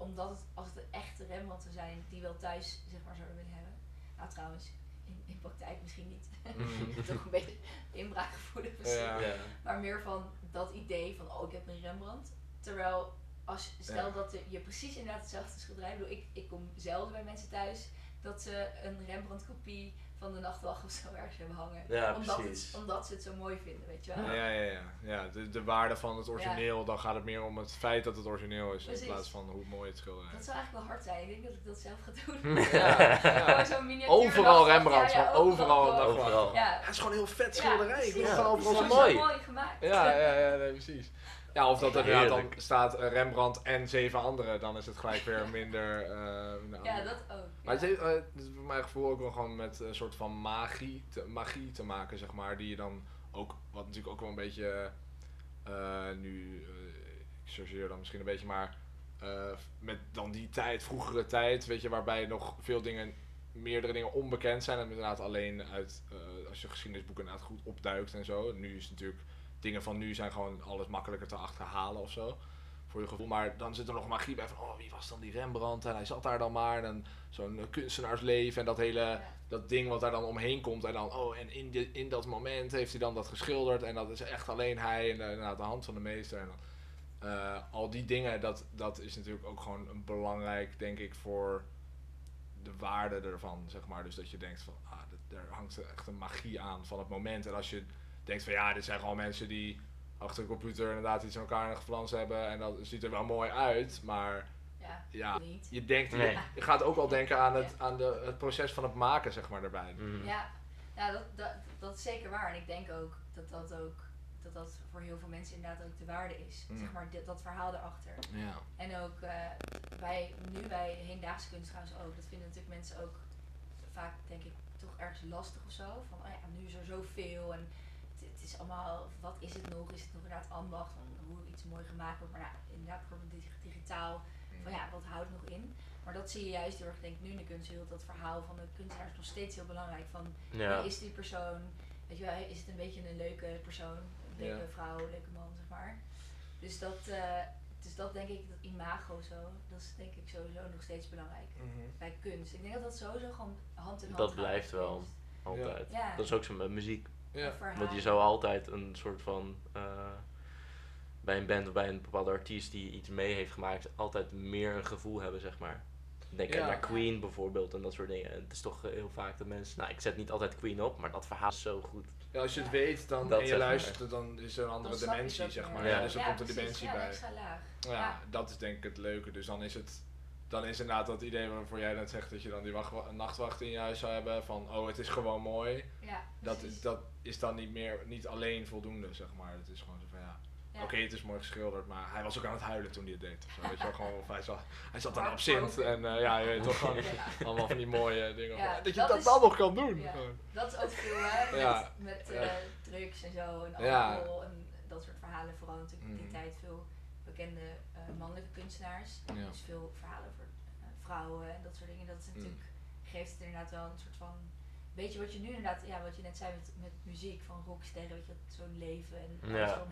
S3: omdat het, als het een echte Rembrandt zou zijn, die wel thuis, zeg maar, zouden willen hebben. Nou, trouwens, in, in praktijk misschien niet.
S1: Mm.
S3: Toch een beetje inbraakgevoelig misschien.
S1: Ja.
S2: Ja.
S3: Maar meer van dat idee van, oh, ik heb een Rembrandt. Terwijl, als, stel
S1: Ja.
S3: dat je precies inderdaad hetzelfde schilderij... Ik, bedoel, ik, ik kom zelden bij mensen thuis dat ze een Rembrandt-kopie van de Nachtwacht of zo ergens hebben hangen.
S2: Ja,
S3: omdat,
S2: precies.
S3: Het, omdat ze het zo mooi vinden, weet je wel.
S1: Ja, ja, ja. ja de, de waarde van het origineel, dan gaat het meer om het feit dat het origineel is,
S3: Precies.
S1: in plaats van hoe mooi het schilderij
S3: Dat
S1: is.
S3: zou eigenlijk wel hard zijn. Ik denk dat ik dat zelf ga doen.
S1: Ja, Overal. Rembrandt,
S3: Ja, ja,
S1: gewoon overal. Nachtwacht.
S2: Overal.
S3: Ja,
S1: Het is gewoon een heel vet
S3: Ja,
S1: schilderij. ik het gewoon overal
S2: zo mooi.
S3: mooi gemaakt.
S1: Ja, ja, ja, nee, precies. Ja, of dat er inderdaad dan staat eh, Rembrandt en zeven anderen, dan is het gelijk weer minder. eh, minder
S3: Ja, dat ook.
S1: Maar het heeft, eh, het is voor mijn gevoel ook wel gewoon met een soort van magie te, magie te maken, zeg maar. Die je dan ook, wat natuurlijk ook wel een beetje, eh, nu, ik chargeer dan misschien een beetje, maar eh, met dan die tijd, vroegere tijd, weet je, waarbij nog veel dingen, meerdere dingen onbekend zijn. En inderdaad alleen uit, eh, als je geschiedenisboeken inderdaad goed opduikt en zo. Nu is het natuurlijk, dingen van nu zijn gewoon alles makkelijker te achterhalen of zo. Voor je gevoel. Maar dan zit er nog magie bij van, oh, wie was dan die Rembrandt? En hij zat daar dan maar. En zo'n eh, kunstenaarsleven en dat hele, dat ding wat daar dan omheen komt. En dan, oh, en in, de, in dat moment heeft hij dan dat geschilderd. En dat is echt alleen hij en eh, inderdaad de hand van de meester. En dan, eh, al die dingen, dat, dat is natuurlijk ook gewoon een belangrijk, denk ik, voor de waarde ervan, zeg maar. Dus dat je denkt van, ah, er hangt echt een magie aan van het moment. En als je denkt van, ja, dit zijn gewoon mensen die achter de computer inderdaad iets aan elkaar geflanst hebben. En dat ziet er wel mooi uit, maar
S3: Ja,
S1: ja,
S3: niet.
S1: je denkt,
S2: Nee.
S1: je, gaat ook wel denken aan, het, aan de, het proces van het maken, zeg maar, erbij.
S2: Mhm.
S3: Ja, ja dat, dat, dat is zeker waar. En ik denk ook dat dat ook dat dat voor heel veel mensen inderdaad ook de waarde is.
S1: Mm.
S3: Zeg maar, dit, dat verhaal erachter.
S1: Ja.
S3: En ook eh, bij, nu bij hedendaagse kunst trouwens ook. Dat vinden natuurlijk mensen ook vaak, denk ik, toch ergens lastig of zo. Van, oh ja, nu is er zoveel en is allemaal, wat is het nog? Is het nog inderdaad ambacht van hoe iets mooi gemaakt wordt? Maar nou, inderdaad, bijvoorbeeld dig- digitaal, van ja, wat houdt nog in? Maar dat zie je juist heel erg, denk ik, nu in de kunstwereld. Dat verhaal van de kunstenaar is nog steeds heel belangrijk. Van,
S2: Ja.
S3: wie is die persoon? Weet je wel, is het een beetje een leuke persoon? Een leuke
S1: Ja.
S3: vrouw, een leuke man, zeg maar. Dus dat, eh, dus dat denk ik, dat imago zo, dat is denk ik sowieso nog steeds belangrijk
S1: Mhm.
S3: bij kunst. Ik denk dat dat sowieso gewoon hand in hand
S2: Dat blijft wel. Altijd.
S3: Ja,
S2: Dat is ook zo met muziek.
S1: Ja.
S2: Want je zou altijd een soort van. eh, bij een band of bij een bepaalde artiest die iets mee heeft gemaakt, altijd meer een gevoel hebben, zeg maar. Denk
S1: Ja.
S2: naar Queen bijvoorbeeld en dat soort dingen. Het is toch eh, heel vaak dat mensen. Nou, ik zet niet altijd Queen op, maar dat verhaal is zo goed.
S1: Ja, als je het
S3: Ja.
S1: weet dan,
S2: Dat
S1: en je
S2: maar.
S1: luistert, dan is er een andere
S3: Dan
S1: dimensie, zeg maar. Ja.
S2: Ja.
S1: dus er
S3: Ja,
S1: komt een dimensie bij. Ja,
S3: Ja.
S1: dat is denk ik het leuke. Dus dan is het, dan is inderdaad dat idee waarvoor jij net zegt dat je dan die wacht, nachtwacht in je huis zou hebben van, oh, het is gewoon mooi.
S3: Ja,
S1: Dat, dat is dan niet meer, niet alleen voldoende, zeg maar. Het is gewoon zo van, ja,
S3: Ja.
S1: oké, het is mooi geschilderd, maar hij was ook aan het huilen toen hij het deed. Of zo, weet je wel, gewoon, of hij, zat, hij zat aan absint en eh, ja, je weet toch gewoon allemaal van die mooie dingen.
S3: Ja,
S1: dat je
S3: dat is-
S1: dan nog kan doen.
S3: Ja. Dat is ook veel hè, met,
S1: Ja.
S3: met
S1: Ja.
S3: eh, drugs en zo en alcohol en dat soort verhalen. Vooral natuurlijk in die
S1: Mhm.
S3: tijd veel bekende eh, mannelijke kunstenaars. Dus veel verhalen over vrouwen en dat soort dingen. Dat is
S1: Mm.
S3: natuurlijk, geeft het inderdaad wel een soort van, weet je wat je nu inderdaad, ja wat je net zei met, met muziek van rocksterren, weet je, zo'n leven en alles
S2: Ja.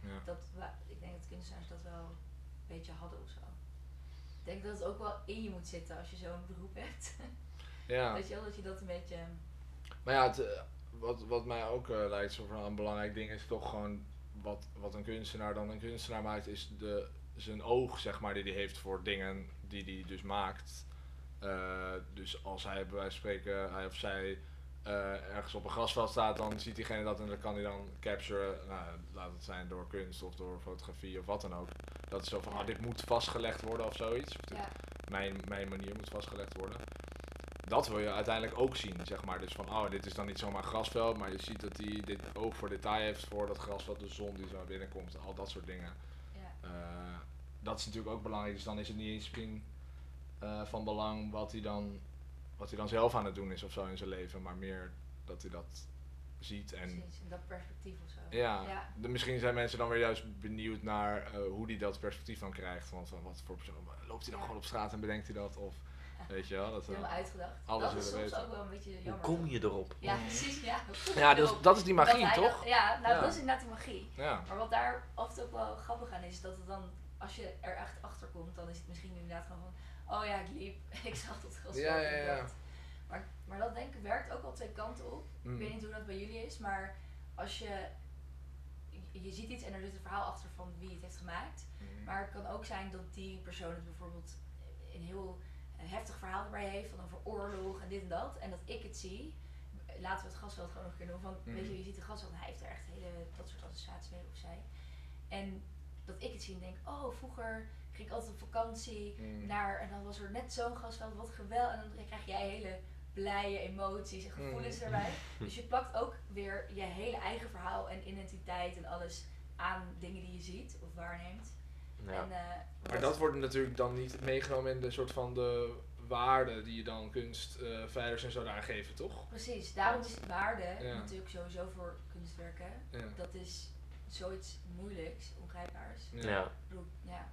S1: Ja.
S3: Dat, ik denk dat kunstenaars dat wel een beetje hadden of zo. Ik denk dat het ook wel in je moet zitten als je zo'n beroep hebt.
S1: Ja.
S3: Weet je wel, dat je dat een beetje...
S1: Maar ja, het, eh, wat, wat mij ook eh, lijkt zo van een belangrijk ding is toch gewoon wat, wat een kunstenaar dan een kunstenaar maakt, is de, zijn oog, zeg maar, die hij heeft voor dingen die hij dus maakt. Eh, dus als hij bij wijze van spreken, hij of zij eh, ergens op een grasveld staat, dan ziet diegene dat en dan kan hij dan capturen, nou, laat het zijn door kunst of door fotografie of wat dan ook. Dat is zo van, ah, dit moet vastgelegd worden of zoiets. Of dit-
S3: Ja,
S1: mijn, mijn manier moet vastgelegd worden. Dat wil je uiteindelijk ook zien, zeg maar. Dus van, oh, dit is dan niet zomaar grasveld, maar je ziet dat hij dit oog voor detail heeft voor dat grasveld, de zon die zo naar binnen komt, al dat soort dingen.
S3: ja.
S1: Eh, dat is natuurlijk ook belangrijk, dus dan is het niet eens misschien eh, van belang wat hij, dan, wat hij dan zelf aan het doen is of zo in zijn leven, maar meer dat hij dat ziet en
S3: Precies, in dat perspectief of zo.
S1: ja,
S3: Ja.
S1: De, misschien zijn mensen dan weer juist benieuwd naar eh, hoe hij dat perspectief dan krijgt. Want van wat voor persoon loopt hij dan
S3: Ja.
S1: gewoon op straat en bedenkt hij dat? Of weet je wel? Dat, eh,
S3: Helemaal uitgedacht.
S1: alles
S3: dat is soms
S1: weten.
S3: ook wel een beetje
S2: Hoe kom je erop?
S3: Ja, precies, ja.
S1: ja, dat is, dat is die magie, toch?
S3: dat- ja, nou
S1: Ja.
S3: dat is inderdaad die magie.
S1: Ja.
S3: Maar wat daar af en toe ook wel grappig aan is, dat het dan, als je er echt achter komt, dan is het misschien inderdaad gewoon van, oh ja, ik liep, ik zag dat gras.
S1: Ja, ja, ja.
S3: Maar, maar dat denk ik werkt ook al twee kanten op.
S1: Mm.
S3: Ik weet niet hoe dat bij jullie is, maar als je, je, ziet iets en er zit een verhaal achter van wie het heeft gemaakt.
S1: Mhm.
S3: Maar het kan ook zijn dat die persoon het bijvoorbeeld een heel heftig verhaal erbij heeft van over oorlog en dit en dat. En dat ik het zie. Laten we het gasveld gewoon nog een keer doen. Van. Weet je, je ziet een gasveld hij heeft er echt hele, dat soort associaties mee of zij. En dat ik het zie en denk, oh vroeger ging ik altijd op vakantie
S1: Mm.
S3: naar, en dan was er net zo'n gasveld, wat geweldig. En dan krijg jij hele blije emoties en gevoelens
S1: Mhm.
S3: erbij. Dus je plakt ook weer je hele eigen verhaal en identiteit en alles aan dingen die je ziet of waarneemt.
S2: Ja.
S3: En, eh,
S1: Maar dat wordt natuurlijk dan niet meegenomen in de soort van de waarde die je dan kunstveilers en zo daar geven, toch?
S3: Precies, daarom is het waarde
S1: Ja.
S3: natuurlijk sowieso voor kunstwerken.
S1: Ja.
S3: Dat is zoiets moeilijks, ongrijpbaars.
S1: Ja.
S2: Ja.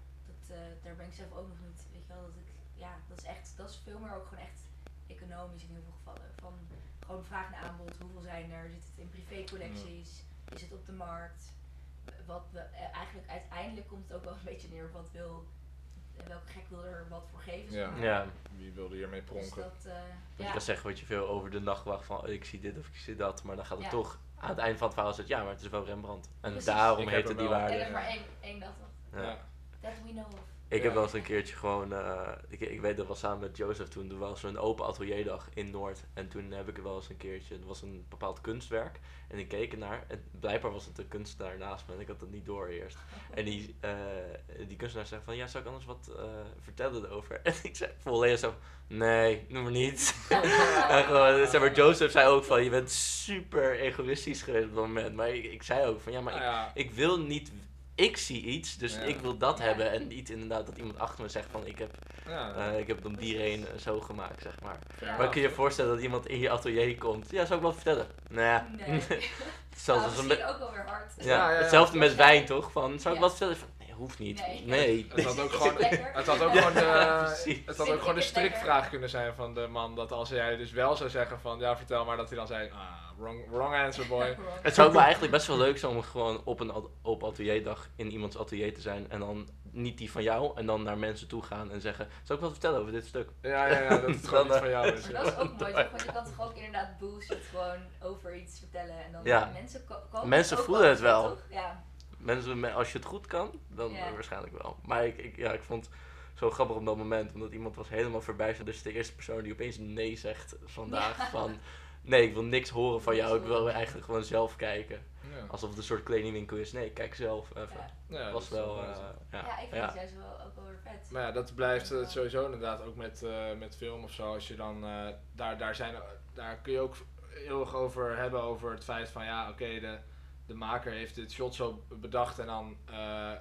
S3: Ja, eh, daar ben ik zelf ook nog niet, weet je wel, dat ik, ja, dat is echt, dat is veel meer ook gewoon echt economisch in heel veel gevallen. Van gewoon vraag en aanbod, hoeveel zijn er, zit het in privécollecties, is het op de markt? Wat we, eh, eigenlijk uiteindelijk komt het ook wel een beetje neer op wat wil, eh, welke gek wil er wat voor geven.
S1: Ja.
S2: ja.
S1: Wie wilde hiermee
S3: Dus
S1: pronken?
S3: dat, eh,
S2: Je
S3: ja.
S2: kan zeggen wat je wil over de nachtwacht van oh, ik zie dit of ik zie dat, maar dan gaat het
S3: Ja.
S2: toch aan het eind van het verhaal is het ja, maar het is wel Rembrandt. En
S3: Precies.
S2: daarom
S1: Ik heb
S2: heet
S1: hem
S2: het die.
S3: En
S2: waarde.
S3: er is maar één, één dat nog.
S2: Ja.
S3: That we know of.
S2: Ik heb wel eens een keertje gewoon, eh, ik, ik weet dat wel samen met Joseph toen, er was zo'n open atelierdag in Noord. En toen heb ik er wel eens een keertje, er was een bepaald kunstwerk. En ik keek ernaar en blijkbaar was het een kunstenaar naast me en ik had het niet door eerst. En die, eh, die kunstenaar zei van, ja zou ik anders wat eh, vertellen erover? En ik zei volledig zo, nee, noem maar niet. en gewoon, zeg maar, Joseph zei ook van, je bent super egoïstisch geweest op dat moment. Maar ik, ik zei ook van, ja maar ik
S1: Nou ja.
S2: ik wil niet. Ik zie iets, dus
S1: Ja.
S2: ik wil dat
S3: Ja.
S2: hebben. En niet inderdaad dat iemand achter me zegt van ik heb,
S1: Ja.
S2: eh, ik heb het om die reden zo gemaakt, zeg maar.
S3: Ja.
S2: Maar kun je je voorstellen dat iemand in je atelier komt? Ja, zou ik wel vertellen. Nou,
S3: Nee.
S2: Zelfs
S3: nou,
S2: als een
S3: ook wel weer hard.
S2: ja,
S1: Ja, ja, ja.
S2: hetzelfde met wijn toch? Van, zou ik wel vertellen? Van, nee, hoeft niet.
S3: Nee.
S2: Nee.
S1: Het had ook gewoon,
S3: het
S1: had ook gewoon de, het had ook gewoon de strikvraag kunnen zijn van de man. Dat als jij dus wel zou zeggen van ja vertel maar dat hij dan zei ah wrong, wrong answer boy.
S2: Het zou ook wel eigenlijk best wel leuk zijn om gewoon op een op atelierdag in iemands atelier te zijn. En dan niet die van jou. En dan naar mensen toe gaan en zeggen, zou ik wel vertellen over dit stuk?
S1: Ja ja ja dat het gewoon
S2: Dan,
S1: niet
S2: eh,
S1: van jou is.
S3: Maar dat is ook mooi, toch? want je kan toch ook inderdaad bullshit gewoon over iets vertellen en dan
S2: Ja.
S3: mensen ko- komen
S2: Mensen
S3: ook
S2: voelen het wel.
S3: toch? Ja,
S2: Mensen, me- als je het goed kan, dan
S3: Ja.
S2: eh, waarschijnlijk wel. Maar ik, ik, ja, ik vond het zo grappig op dat moment, omdat iemand was helemaal verbijsterd. Dus de eerste persoon die opeens nee zegt vandaag
S3: Ja.
S2: van... Nee, ik wil niks horen van jou, ik wil eigenlijk gewoon zelf kijken.
S1: Ja.
S2: Alsof het een soort kledingwinkel is. Nee, kijk zelf even.
S3: ja.
S2: Was wel... eh, ja,
S3: ja, ik vind
S2: ja.
S3: het juist wel ook wel weer vet.
S1: Maar ja, dat blijft eh, sowieso inderdaad ook met, eh, met film of zo. Als je dan, eh, daar, daar, zijn, daar kun je ook heel erg over hebben over het feit van ja, oké, de, de maker heeft dit shot zo bedacht en dan eh, eh,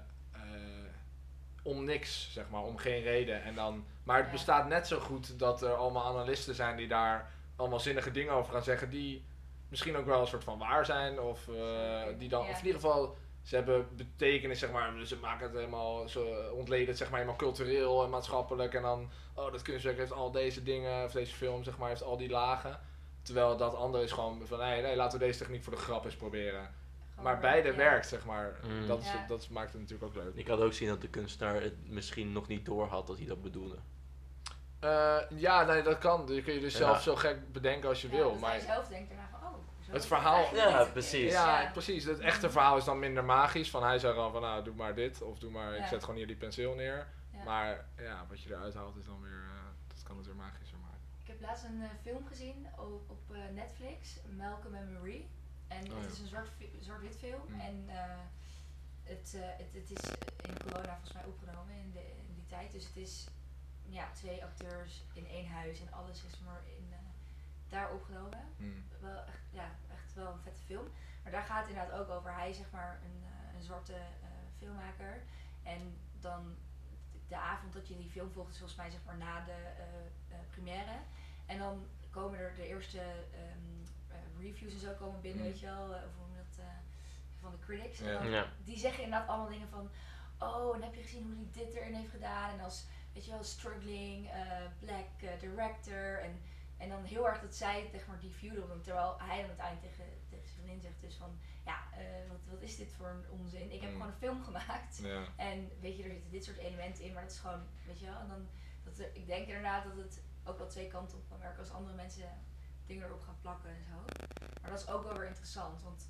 S1: om niks, zeg maar, om geen reden. En dan, maar het
S3: Ja.
S1: bestaat net zo goed dat er allemaal analisten zijn die daar allemaal zinnige dingen over gaan zeggen die misschien ook wel een soort van waar zijn of eh, die dan,
S3: Ja.
S1: of in ieder geval ze hebben betekenis, zeg maar. Dus ze maken het helemaal, ze ontleden het zeg maar helemaal cultureel en maatschappelijk. En dan, oh, dat kunstwerk heeft al deze dingen, of deze film, zeg maar, heeft al die lagen. Terwijl dat andere is gewoon van, nee, nee, laten we deze techniek voor de grap eens proberen.
S3: Gewoon
S1: Maar beide
S3: ja.
S1: werkt, zeg maar.
S2: Mm.
S1: Dat, is,
S3: Ja.
S1: dat maakt het natuurlijk ook leuk.
S2: Ik had ook zien dat de kunstenaar het misschien nog niet door had dat hij dat bedoelde.
S1: Eh, ja, nee, dat kan. Je kun je dus
S2: Ja.
S1: zelf zo gek bedenken als je
S3: Ja,
S1: wil.
S3: dat
S1: Maar
S3: hij zelf denkt daarna van, oh, zo
S1: Het verhaal-
S2: Ja, precies.
S1: Ja, precies. Het echte verhaal is dan minder magisch. Van hij zei gewoon van nou, doe maar dit. Of doe maar, ik zet gewoon hier die penseel neer.
S3: Ja.
S1: Maar ja, wat je eruit haalt is dan weer, eh, dat kan het weer magischer maken.
S3: Ik heb laatst een eh, film gezien op, op eh, Netflix, Malcolm and Marie. En
S1: Oh,
S3: het
S1: ja.
S3: is een zwart zwart-wit film.
S1: Mm.
S3: En eh, het, eh, het, het is in corona volgens mij opgenomen in, de, in die tijd. Dus het is ja, twee acteurs in één huis en alles is maar in, eh, daar opgenomen.
S1: Hmm.
S3: Wel echt, ja, echt wel een vette film. Maar daar gaat het inderdaad ook over. Hij is zeg maar een, eh, een zwarte eh, filmmaker. En dan de avond dat je die film volgt is volgens mij zeg maar na de eh, eh, première. En dan komen er de eerste ehm, eh, reviews en zo komen binnen,
S1: Mm.
S3: weet je wel, of hoe dat, eh, van de critics. En
S1: Ja.
S3: dan-
S2: Ja.
S3: die zeggen inderdaad allemaal dingen van, oh, en heb je gezien hoe hij dit erin heeft gedaan? En als, weet je wel, struggling, eh, black eh, director. En, en dan heel erg dat zij zeg maar die view doen, terwijl hij dan uiteindelijk tegen, tegen zijn vriendin zegt dus van, ja, eh, wat, wat is dit voor een onzin? Ik heb
S1: Mm.
S3: gewoon een film gemaakt.
S1: Ja.
S3: En weet je, er zitten dit soort elementen in, maar dat is gewoon, weet je wel, en dan, dat er, ik denk inderdaad dat het ook wel twee kanten op kan werken als andere mensen dingen erop gaan plakken en zo. Maar dat is ook wel weer interessant, want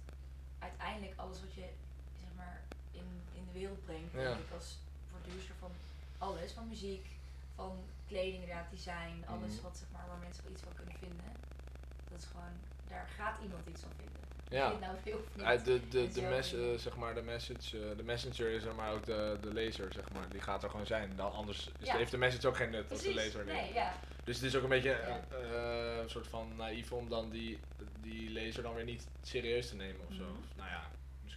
S3: uiteindelijk alles wat je, zeg maar, in, in de wereld brengt,
S1: Ja.
S3: denk ik als producer van alles, van muziek, van kleding inderdaad, design, alles
S1: Mhm.
S3: wat, zeg maar, waar mensen wel iets van kunnen vinden. Dat is gewoon, daar gaat iemand iets van vinden.
S1: Ja.
S3: Nou niet.
S1: Ja, de, de, de, mes, eh, zeg maar, de, message, eh, de messenger is er, maar ook de, de lezer, zeg maar. Die gaat er gewoon zijn. Dan anders is,
S3: Ja.
S1: heeft de message ook geen nut als de
S3: Precies,
S1: lezer er
S3: nee, ja.
S1: Dus het is ook een beetje eh, een soort van naïef om dan die, die lezer dan weer niet serieus te nemen of zo.
S3: Mhm.
S1: Of, nou ja,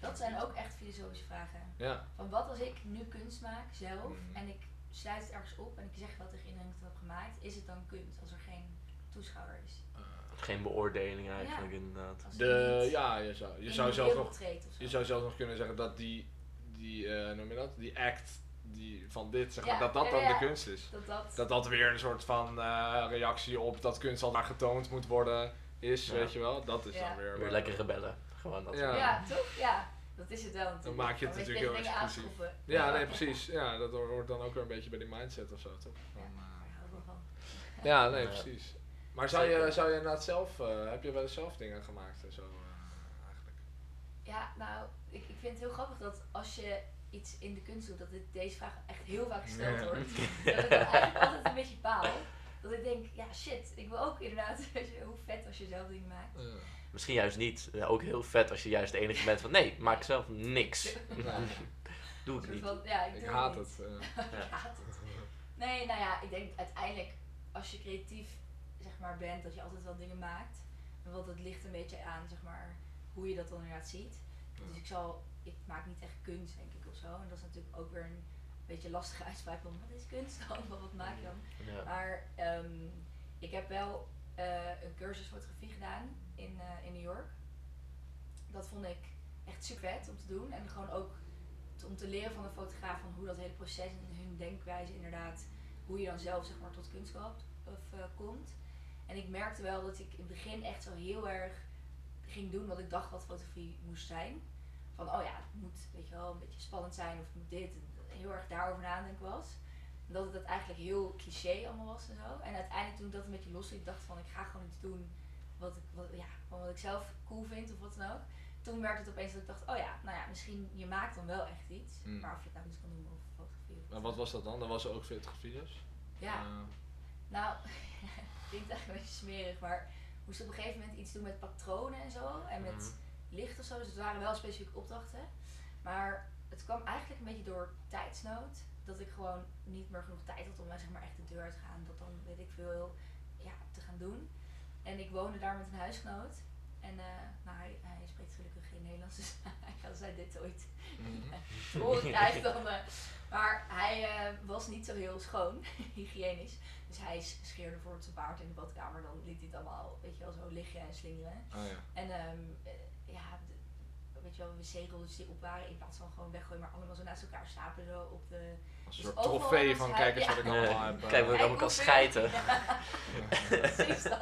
S3: Dat zijn
S1: niet.
S3: ook echt filosofische vragen.
S1: Ja,
S3: Van wat als ik nu kunst maak zelf
S1: Mhm.
S3: en ik sluit het ergens op en ik zeg wel tegen iedereen dat ik het heb gemaakt, is het dan kunst als er geen toeschouwer is?
S1: eh,
S2: Geen beoordeling eigenlijk, inderdaad.
S1: De, ja je zou, je zou zelfs
S3: wereld
S1: nog,
S3: treedt of zo.
S1: je zou zelfs nog kunnen zeggen dat die, die eh, noem je dat, die act die, van dit, zeg maar,
S3: Ja,
S1: dat dat
S3: ja,
S1: dan
S3: ja.
S1: de kunst is.
S3: dat dat,
S1: Dat dat weer een soort van eh, reactie op dat kunst al maar getoond moet worden is,
S2: Ja.
S1: weet je wel. Dat is
S3: Ja.
S1: dan weer...
S2: Weer lekker rebellen. Gewoon dat.
S1: Ja.
S3: ja. toch? Ja, dat is het wel natuurlijk.
S1: maak je het
S3: Dan
S1: natuurlijk heel exclusief. Ja, nee, precies. Ja, dat hoort dan ook weer een beetje bij die mindset of zo, toch?
S3: Ja,
S1: eh,
S3: hou ik wel van.
S1: ja, nee,
S2: Ja.
S1: precies. Maar zou je, zou je inderdaad zelf, eh, heb je wel eens zelf dingen gemaakt en zo eh, eigenlijk?
S3: Ja, nou, ik, ik vind het heel grappig dat als je iets in de kunst doet, dat dit, deze vraag echt heel vaak gesteld
S1: Ja.
S3: wordt. dat ik dan eigenlijk altijd een beetje baal. Dat ik denk, ja shit, ik wil ook inderdaad, weet je, hoe vet als je zelf dingen maakt.
S2: Misschien juist niet. Ja, ook heel vet als je juist de enige bent van nee, maak zelf niks. Doe ik
S3: soort
S2: niet.
S3: van, ja, ik,
S1: ik
S3: doe
S1: haat
S3: niet.
S1: het. eh.
S3: ik haat het. Nee, nou ja, ik denk uiteindelijk als je creatief zeg maar, bent, dat je altijd wel dingen maakt. Want het ligt een beetje aan zeg maar, hoe je dat dan inderdaad ziet. Dus ik zal, ik maak niet echt kunst denk ik of zo. En dat is natuurlijk ook weer een beetje lastige uitspraak van wat is kunst dan? Wat wat maak je dan?
S2: Ja.
S3: Maar ehm, ik heb wel eh, een cursus fotografie gedaan in, eh, in New York. Dat vond ik echt super vet om te doen. En gewoon ook om te leren van een fotograaf van hoe dat hele proces en hun denkwijze inderdaad, hoe je dan zelf zeg maar tot kunst komt, of, eh, komt. En ik merkte wel dat ik in het begin echt zo heel erg ging doen wat ik dacht wat fotografie moest zijn. Van oh ja, het moet weet je wel, een beetje spannend zijn of moet dit. Heel erg daarover nadenken was. Dat het eigenlijk heel cliché allemaal was en zo. En uiteindelijk toen ik dat een beetje losliet, dacht van ik ga gewoon iets doen wat ik, wat, ja, wat ik zelf cool vind of wat dan ook. Toen werd het opeens dat ik dacht, oh ja, nou ja, misschien je maakt dan wel echt iets.
S1: Mm.
S3: Maar of je het nou iets kan noemen of fotografie. Of
S1: Maar wat was dat dan? Dat was ook fotografie dus?
S3: Ja,
S1: Eh,
S3: nou, klinkt eigenlijk een beetje smerig, maar ik moest op een gegeven moment iets doen met patronen en zo. En met
S2: Mhm.
S3: licht of zo. Dus het waren wel specifieke opdrachten. Maar het kwam eigenlijk een beetje door tijdsnood. Dat ik gewoon niet meer genoeg tijd had om zeg maar, echt de deur uit te gaan. Dat dan, weet ik veel, ja, te gaan doen. En ik woonde daar met een huisgenoot. En eh, nou, hij, hij spreekt gelukkig geen Nederlands, dus hij dit ooit
S1: mhm.
S3: horen krijgt, dan... eh, maar hij eh, was niet zo heel schoon, hygiënisch. Dus hij scheerde voor zijn baard in de badkamer. Dan liet hij het allemaal, weet je wel, zo liggen en slingeren.
S1: Oh ja.
S3: En ehm, eh, ja, weet je wel, wc-rolletjes die op waren, in plaats van gewoon weggooien, maar allemaal zo naast elkaar stapelen zo op de...
S1: Als een
S3: Dus
S1: soort trofee van kijk eens
S3: ja.
S1: wat ik allemaal heb. eh.
S2: Kijk wat ik allemaal kan.
S3: Ja, precies dat.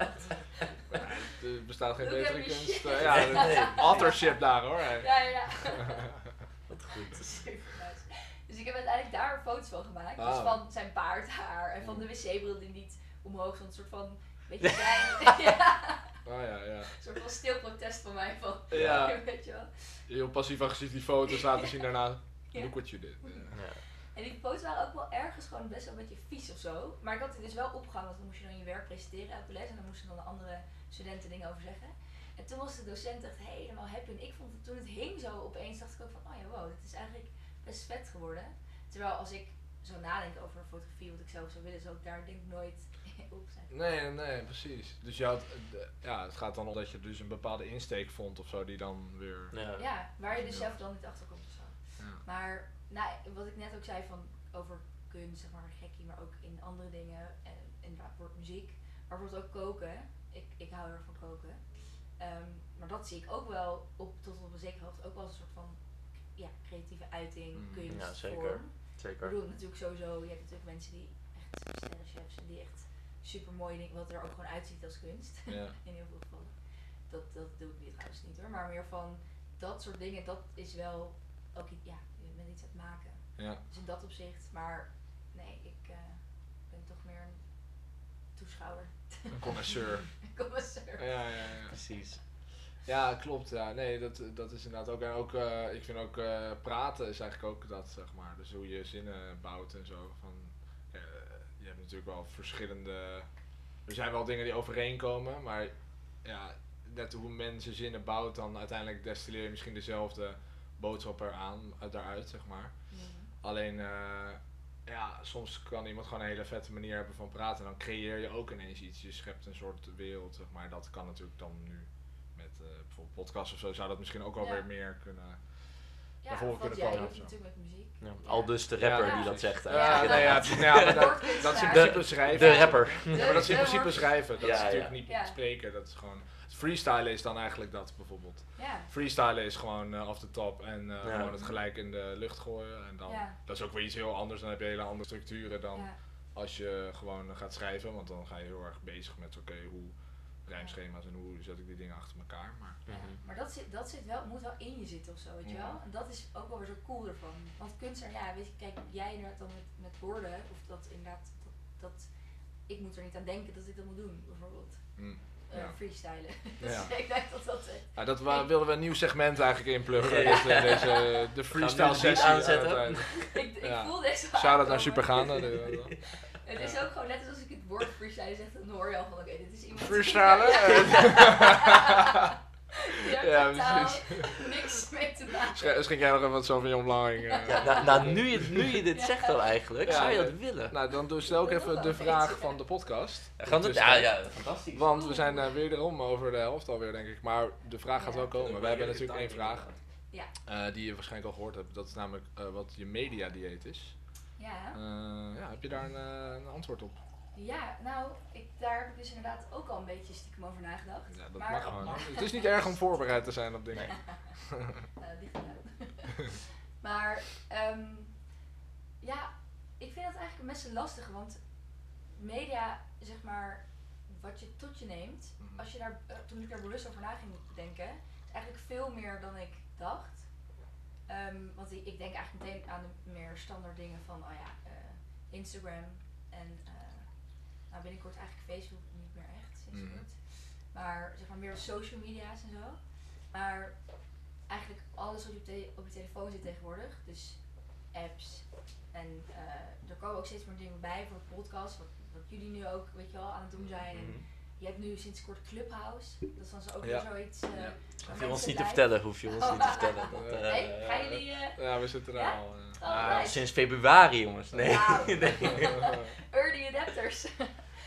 S1: Er bestaat geen betere kunst. eh, ja,
S2: Nee.
S1: authorship daar hoor. hey.
S3: Ja, ja, ja.
S2: Wat goed.
S3: Super nice. Dus ik heb uiteindelijk daar foto's van gemaakt. Dus van zijn baardhaar en van de wc-bril die niet omhoog stond. Een soort van, beetje
S1: Ja.
S3: klein, ja,
S1: Oh ja, ja.
S3: een soort van stil protest van mij. Van,
S1: Ja.
S3: weet je wel.
S1: Heel passief agressief die foto's laten zien daarna.
S3: Ja.
S1: Look what you did. Ja.
S2: Ja.
S3: En die foto's waren ook wel ergens gewoon best wel een beetje vies of zo. Maar ik had die dus wel opgehangen, want dan moest je dan je werk presenteren elke les. En dan moesten dan de andere studenten dingen over zeggen. En toen was de docent echt helemaal happy. En ik vond het, toen het hing zo opeens, dacht ik ook van, oh ja, wow, dit is eigenlijk best vet geworden. Terwijl als ik zo nadenk over fotografie, wat ik zelf zou willen, zou ik daar denk ik nooit
S1: Nee, nee, precies. Dus je had, de- ja, het gaat dan om dat je dus een bepaalde insteek vond of zo, die dan weer...
S2: Ja.
S3: Ja, waar je dus zelf dan niet achter komt of zo.
S1: Ja.
S3: Maar nou, wat ik net ook zei van over kunst, zeg maar gekkie, maar ook in andere dingen. En inderdaad wordt muziek, maar bijvoorbeeld ook koken. Ik, ik hou heel erg van koken. Ehm, maar dat zie ik ook wel op, tot op een zekere hoogte ook wel als een soort van ja, creatieve uiting,
S1: Mm.
S3: kunst,
S2: Ja, zeker.
S3: vorm. Ik
S2: Zeker.
S3: bedoel natuurlijk sowieso, je hebt natuurlijk mensen die echt sterrenchefs en die echt super mooi dingen, wat er ook gewoon uitziet als kunst.
S1: Ja.
S3: in heel veel gevallen. Dat, dat doe ik weer trouwens niet hoor. Maar meer van dat soort dingen, dat is wel ook iets, ja, je bent iets aan het maken.
S1: Ja.
S3: Dus in dat opzicht, maar nee, ik eh, ben toch meer een toeschouwer.
S1: Een connoisseur.
S3: Een connoisseur.
S1: Ja, ja, ja.
S2: Precies.
S1: Ja, klopt. Ja, nee, dat, dat is inderdaad ook. En ook, eh, ik vind ook eh, praten is eigenlijk ook dat, zeg maar. Dus hoe je zinnen bouwt en zo. Van, natuurlijk wel verschillende. Er zijn wel dingen die overeenkomen, maar ja, net hoe mensen zinnen bouwt, dan uiteindelijk destilleer je misschien dezelfde boodschap eraan, uit daaruit, zeg maar. Alleen, eh, ja, soms kan iemand gewoon een hele vette manier hebben van praten. En dan creëer je ook ineens iets. Je schept een soort wereld, zeg maar. Dat kan natuurlijk dan nu met eh, bijvoorbeeld podcasts of zo, zou dat misschien ook wel
S3: Ja.
S1: weer meer kunnen.
S3: Ja,
S1: Naar voren kunnen komen
S3: natuurlijk met muziek.
S2: Ja.
S3: Ja.
S2: Al dus de rapper
S1: Ja,
S2: die dat zegt.
S3: Ja,
S1: Ja, nee, dat, is in
S2: De-
S1: principe schrijven.
S2: De rapper.
S1: Ja, maar dat is in principe schrijven. Dat
S2: Ja,
S1: is
S2: ja.
S1: natuurlijk niet
S3: Ja.
S1: spreken. Dat is gewoon. Freestylen is dan eigenlijk dat bijvoorbeeld.
S3: Ja,
S1: Freestylen is gewoon eh off the top en eh,
S2: Ja.
S1: gewoon het gelijk in de lucht gooien. En dan,
S3: Ja.
S1: dat is ook weer iets heel anders. Dan heb je hele andere structuren dan
S3: ja,
S1: als je gewoon gaat schrijven. Want dan ga je heel erg bezig met oké, hoe rijmschema's en hoe zet ik die dingen achter elkaar. Maar
S3: ja. Maar dat, zit, dat zit wel, moet wel in je zitten of zo, weet je
S1: Ja.
S3: wel. En dat is ook wel weer zo cool ervan. Want kunstenaar, ja, weet je, kijk, jij inderdaad dan met, met woorden, of dat inderdaad, dat, dat, ik moet er niet aan denken dat ik dat moet doen, bijvoorbeeld.
S1: mm,
S3: Eh,
S1: Ja.
S3: freestylen.
S1: Ja.
S3: Ik denk dat dat... eh,
S1: ja, dat wa- wilden we een nieuw segment eigenlijk inpluggen.
S2: Ja.
S1: Eh, deze, de freestyle sessie.
S2: aanzetten?
S3: ik, ik
S1: Ja.
S3: voel deze
S1: Shout-out naar. Supergaande.
S3: Het is ook gewoon net als als ik het woord freestyle zeg, dan hoor je al van oké, dit is iemand...
S1: Freestylen?
S3: Heeft
S1: Ja,
S3: totaal
S1: precies.
S3: niks mee te maken.
S1: Sch- Schenk jij nog even wat Sauvignon Blanc? eh?
S2: Ja, nou, nou, nu, je, nu je dit zegt al eigenlijk,
S1: Ja,
S2: zou je
S1: ja.
S2: dat willen?
S1: Nou, dan dus stel ik even de vraag van de podcast.
S2: Ja, gaan we- ja, ja, fantastisch.
S1: Want we zijn eh, wederom over de helft alweer, denk ik. Maar de vraag gaat
S3: Ja.
S1: wel komen. We hebben natuurlijk één vraag
S3: Ja.
S1: eh, die je waarschijnlijk al gehoord hebt. Dat is namelijk eh, wat je mediadieet is.
S3: Ja.
S1: Eh, ja, heb je daar een, eh, een antwoord op?
S3: Ja, nou, ik, daar heb ik dus inderdaad ook al een beetje stiekem over nagedacht.
S1: Ja, dat
S3: Maar-
S1: mag gewoon. hè. Het is niet erg om voorbereid te zijn op dingen.
S3: Gedaan. maar, ehm, ja, ik vind dat eigenlijk een best een lastige, want media, zeg maar, wat je tot je neemt,
S1: Mhm.
S3: als je daar, eh, toen ik daar bewust over na ging denken, is eigenlijk veel meer dan ik dacht. Ehm, want ik, ik denk eigenlijk meteen aan de meer standaard dingen van, oh ja, eh, Instagram en eh, nou binnenkort eigenlijk Facebook niet meer echt, sinds
S1: Mhm.
S3: kort. Maar zeg maar meer social media's en zo. Maar eigenlijk alles wat je op, te- op je telefoon zit tegenwoordig, dus apps. En eh, er komen ook steeds meer dingen bij voor de podcast, wat, wat jullie nu ook, weet je wel, aan het doen zijn. En
S2: Mhm.
S3: Je hebt nu sinds kort Clubhouse, dat is dan ook
S1: Ja.
S3: weer zoiets. eh,
S1: Ja.
S3: waar
S2: Hoef je ons niet te vertellen, hoef je ons niet te vertellen. Dat, eh,
S3: Hey, gaan jullie... eh,
S1: Ja, we zitten er
S3: Ja?
S1: al. eh.
S3: Oh,
S2: ah,
S3: nice.
S2: sinds februari, jongens. Nee.
S3: Wauw.
S2: nee.
S3: early adapters.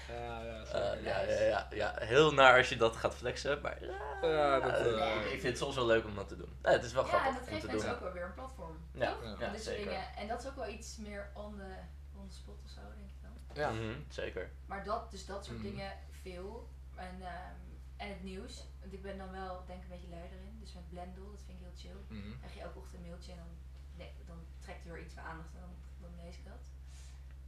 S1: ja, ja,
S2: ja, ja, ja, ja, heel naar als je dat gaat flexen, maar
S1: Ja, dat,
S2: ik vind het soms wel leuk om dat te doen. Ja, het is wel
S3: ja, en
S2: grappig
S3: dat
S2: om
S3: geeft
S2: te
S3: mensen
S2: doen.
S3: ook wel weer een platform.
S2: Ja,
S1: ja,
S2: ja, zeker.
S3: dingen. En dat is ook wel iets meer on the, on the spot of zo, denk ik dan.
S1: Ja.
S2: Mhm, zeker.
S3: Maar dat, dus dat soort
S1: Mhm.
S3: dingen veel. En, ehm, en het nieuws. Want ik ben dan wel, denk ik, een beetje lui erin. Dus met Blendel, dat vind ik heel chill. Dan krijg je elke ochtend een mailtje en dan, nee, dan trekt er weer iets van aandacht en dan, dan lees ik dat.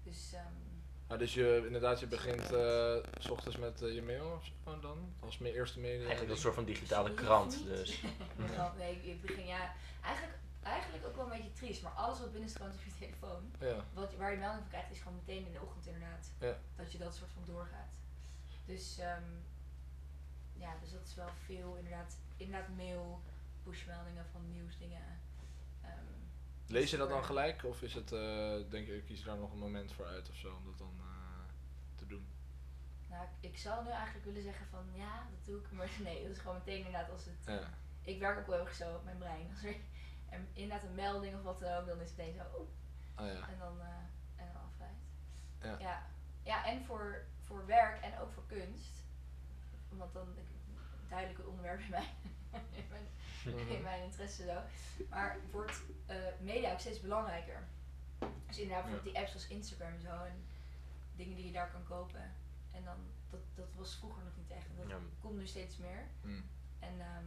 S3: Dus ehm,
S1: Ah, dus je, inderdaad, je begint eh, s ochtends met eh, je mail of zo dan? Als mijn eerste media.
S2: Eigenlijk een soort van digitale krant. Dus.
S3: nee, ik begin ja, eigenlijk, eigenlijk ook wel een beetje triest. Maar alles wat binnenstroomt op je telefoon,
S1: Ja.
S3: wat, waar je melding van krijgt, is gewoon meteen in de ochtend inderdaad.
S1: Ja.
S3: Dat je dat soort van doorgaat. Dus ehm, ja, dus dat is wel veel inderdaad, inderdaad mail, pushmeldingen van nieuwsdingen. Ehm,
S1: Lees je dat dan gelijk? Of is het, eh, denk je, kies daar nog een moment voor uit of zo om dat dan eh, te doen?
S3: Nou, ik, ik zou nu eigenlijk willen zeggen van ja, dat doe ik, maar nee, dat is gewoon meteen inderdaad als het.
S1: Ja.
S3: Ik werk ook wel erg zo op mijn brein. Als er en inderdaad een melding of wat dan ook, dan is het meteen zo,
S1: Oh ja.
S3: en dan, en dan afleid.
S1: Ja.
S3: ja. Ja, en voor, voor werk en ook voor kunst. Want dan ik, duidelijk onderwerp in mijn, in mijn,
S1: Mhm.
S3: in mijn interesse zo. Maar wordt eh, media ook steeds belangrijker. Dus inderdaad bijvoorbeeld die apps als Instagram en zo en dingen die je daar kan kopen. En dan, dat, dat was vroeger nog niet echt. Dat
S2: Ja.
S3: komt nu steeds meer.
S1: Hm.
S3: En ehm,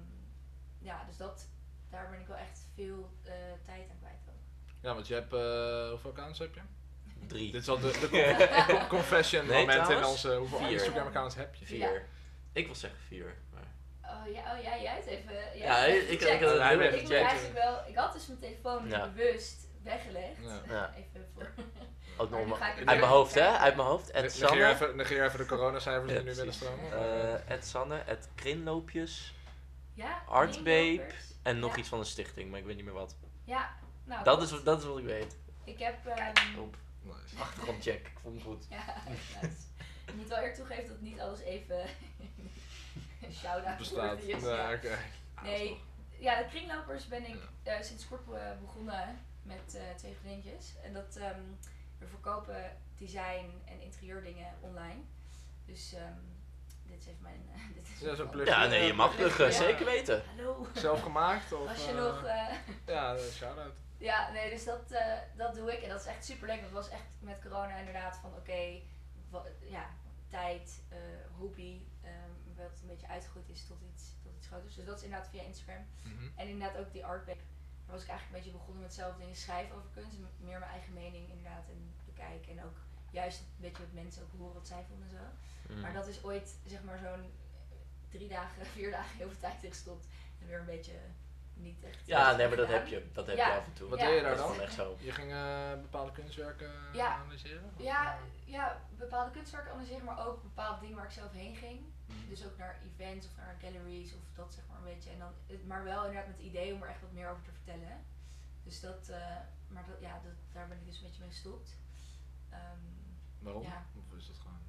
S3: ja, dus dat, daar ben ik wel echt veel eh, tijd aan kwijt ook.
S1: Ja, want je hebt, eh, hoeveel accounts heb je?
S2: Drie.
S1: Dit is al de, de con- confession
S2: Nee,
S1: moment in onze, hoeveel
S2: vier.
S1: Instagram accounts heb je?
S2: Vier. Ik wil zeggen vier. Maar...
S3: Oh ja, oh, ja jij het even. jij
S2: Ja,
S3: hebt
S2: ik- ik- ik had het
S3: ik
S1: even
S3: eigenlijk wel, ik had dus mijn telefoon
S2: Ja.
S3: bewust weggelegd. Even voor.
S2: Ook nog
S3: Maar ik er
S2: uit
S3: weer
S2: mijn hoofd, hè? Uit mijn hoofd.
S1: Negeer
S2: Sanne.
S1: even, negeer even de coronacijfers
S2: Ja,
S1: die nu willen
S2: precies.
S1: stromen.
S2: eh, Ed Sanne, het Krinloopjes.
S3: Ja,
S2: Art Babe
S3: kringlovers.
S2: En nog
S3: Ja.
S2: iets van een stichting, maar ik weet niet meer wat.
S3: Ja, nou.
S2: Dat is, dat is wat ik weet.
S3: Ik heb. ehm,
S1: Nice.
S2: achtergrondcheck. Ik vond het goed.
S3: ja, nice. Ik moet wel eerlijk toegeven dat niet alles even. een shout-out
S1: Bestaat.
S3: is.
S1: Nee,
S3: ja.
S1: oké.
S3: Nee, ja, de kringlopers ben ik eh, sinds kort begonnen met eh, twee vriendjes. En dat ehm, we verkopen design en interieurdingen online. Dus ehm, dit is even mijn. eh, dit is
S1: Ja, zo'n.
S2: Ja, nee, je mag pluggen. Zeker weten.
S3: Hallo.
S1: Zelf gemaakt? Of,
S3: Als je nog. eh,
S1: Ja, shout-out.
S3: Ja, nee, dus dat, eh, dat doe ik. En dat is echt super leuk. Want het was echt met corona inderdaad van oké, ja, tijd, eh, hobby. ehm, wat een beetje uitgegroeid is tot iets, tot iets groters. Dus dat is inderdaad via Instagram.
S1: Mhm.
S3: En inderdaad ook die artbabe. Daar was ik eigenlijk een beetje begonnen met zelf dingen schrijven over kunst. En meer mijn eigen mening inderdaad en bekijken. En ook juist een beetje met mensen ook horen wat zij vonden en zo.
S2: Mm.
S3: Maar dat is ooit zeg maar zo'n drie dagen, vier dagen heel veel tijd in gestopt. En weer een beetje niet echt.
S2: Ja, nee, maar dat heb je. Dat heb
S3: Ja.
S2: je af en toe.
S1: Wat
S3: Ja.
S1: deed je daar dan?
S2: echt zo.
S1: Je ging eh, bepaalde kunstwerken
S3: Ja.
S1: analyseren?
S3: Ja,
S1: eh,
S3: ja, bepaalde kunstwerken analyseren, maar ook bepaalde dingen waar ik zelf heen ging.
S1: mhm.
S3: Dus ook naar events of naar galleries of dat zeg maar een beetje. En dan, maar wel inderdaad met het idee om er echt wat meer over te vertellen. Dus dat, eh, maar dat, ja, dat, daar ben ik dus een beetje mee gestopt. Ehm
S1: Waarom?
S3: Ja.
S1: Of is dat gewoon...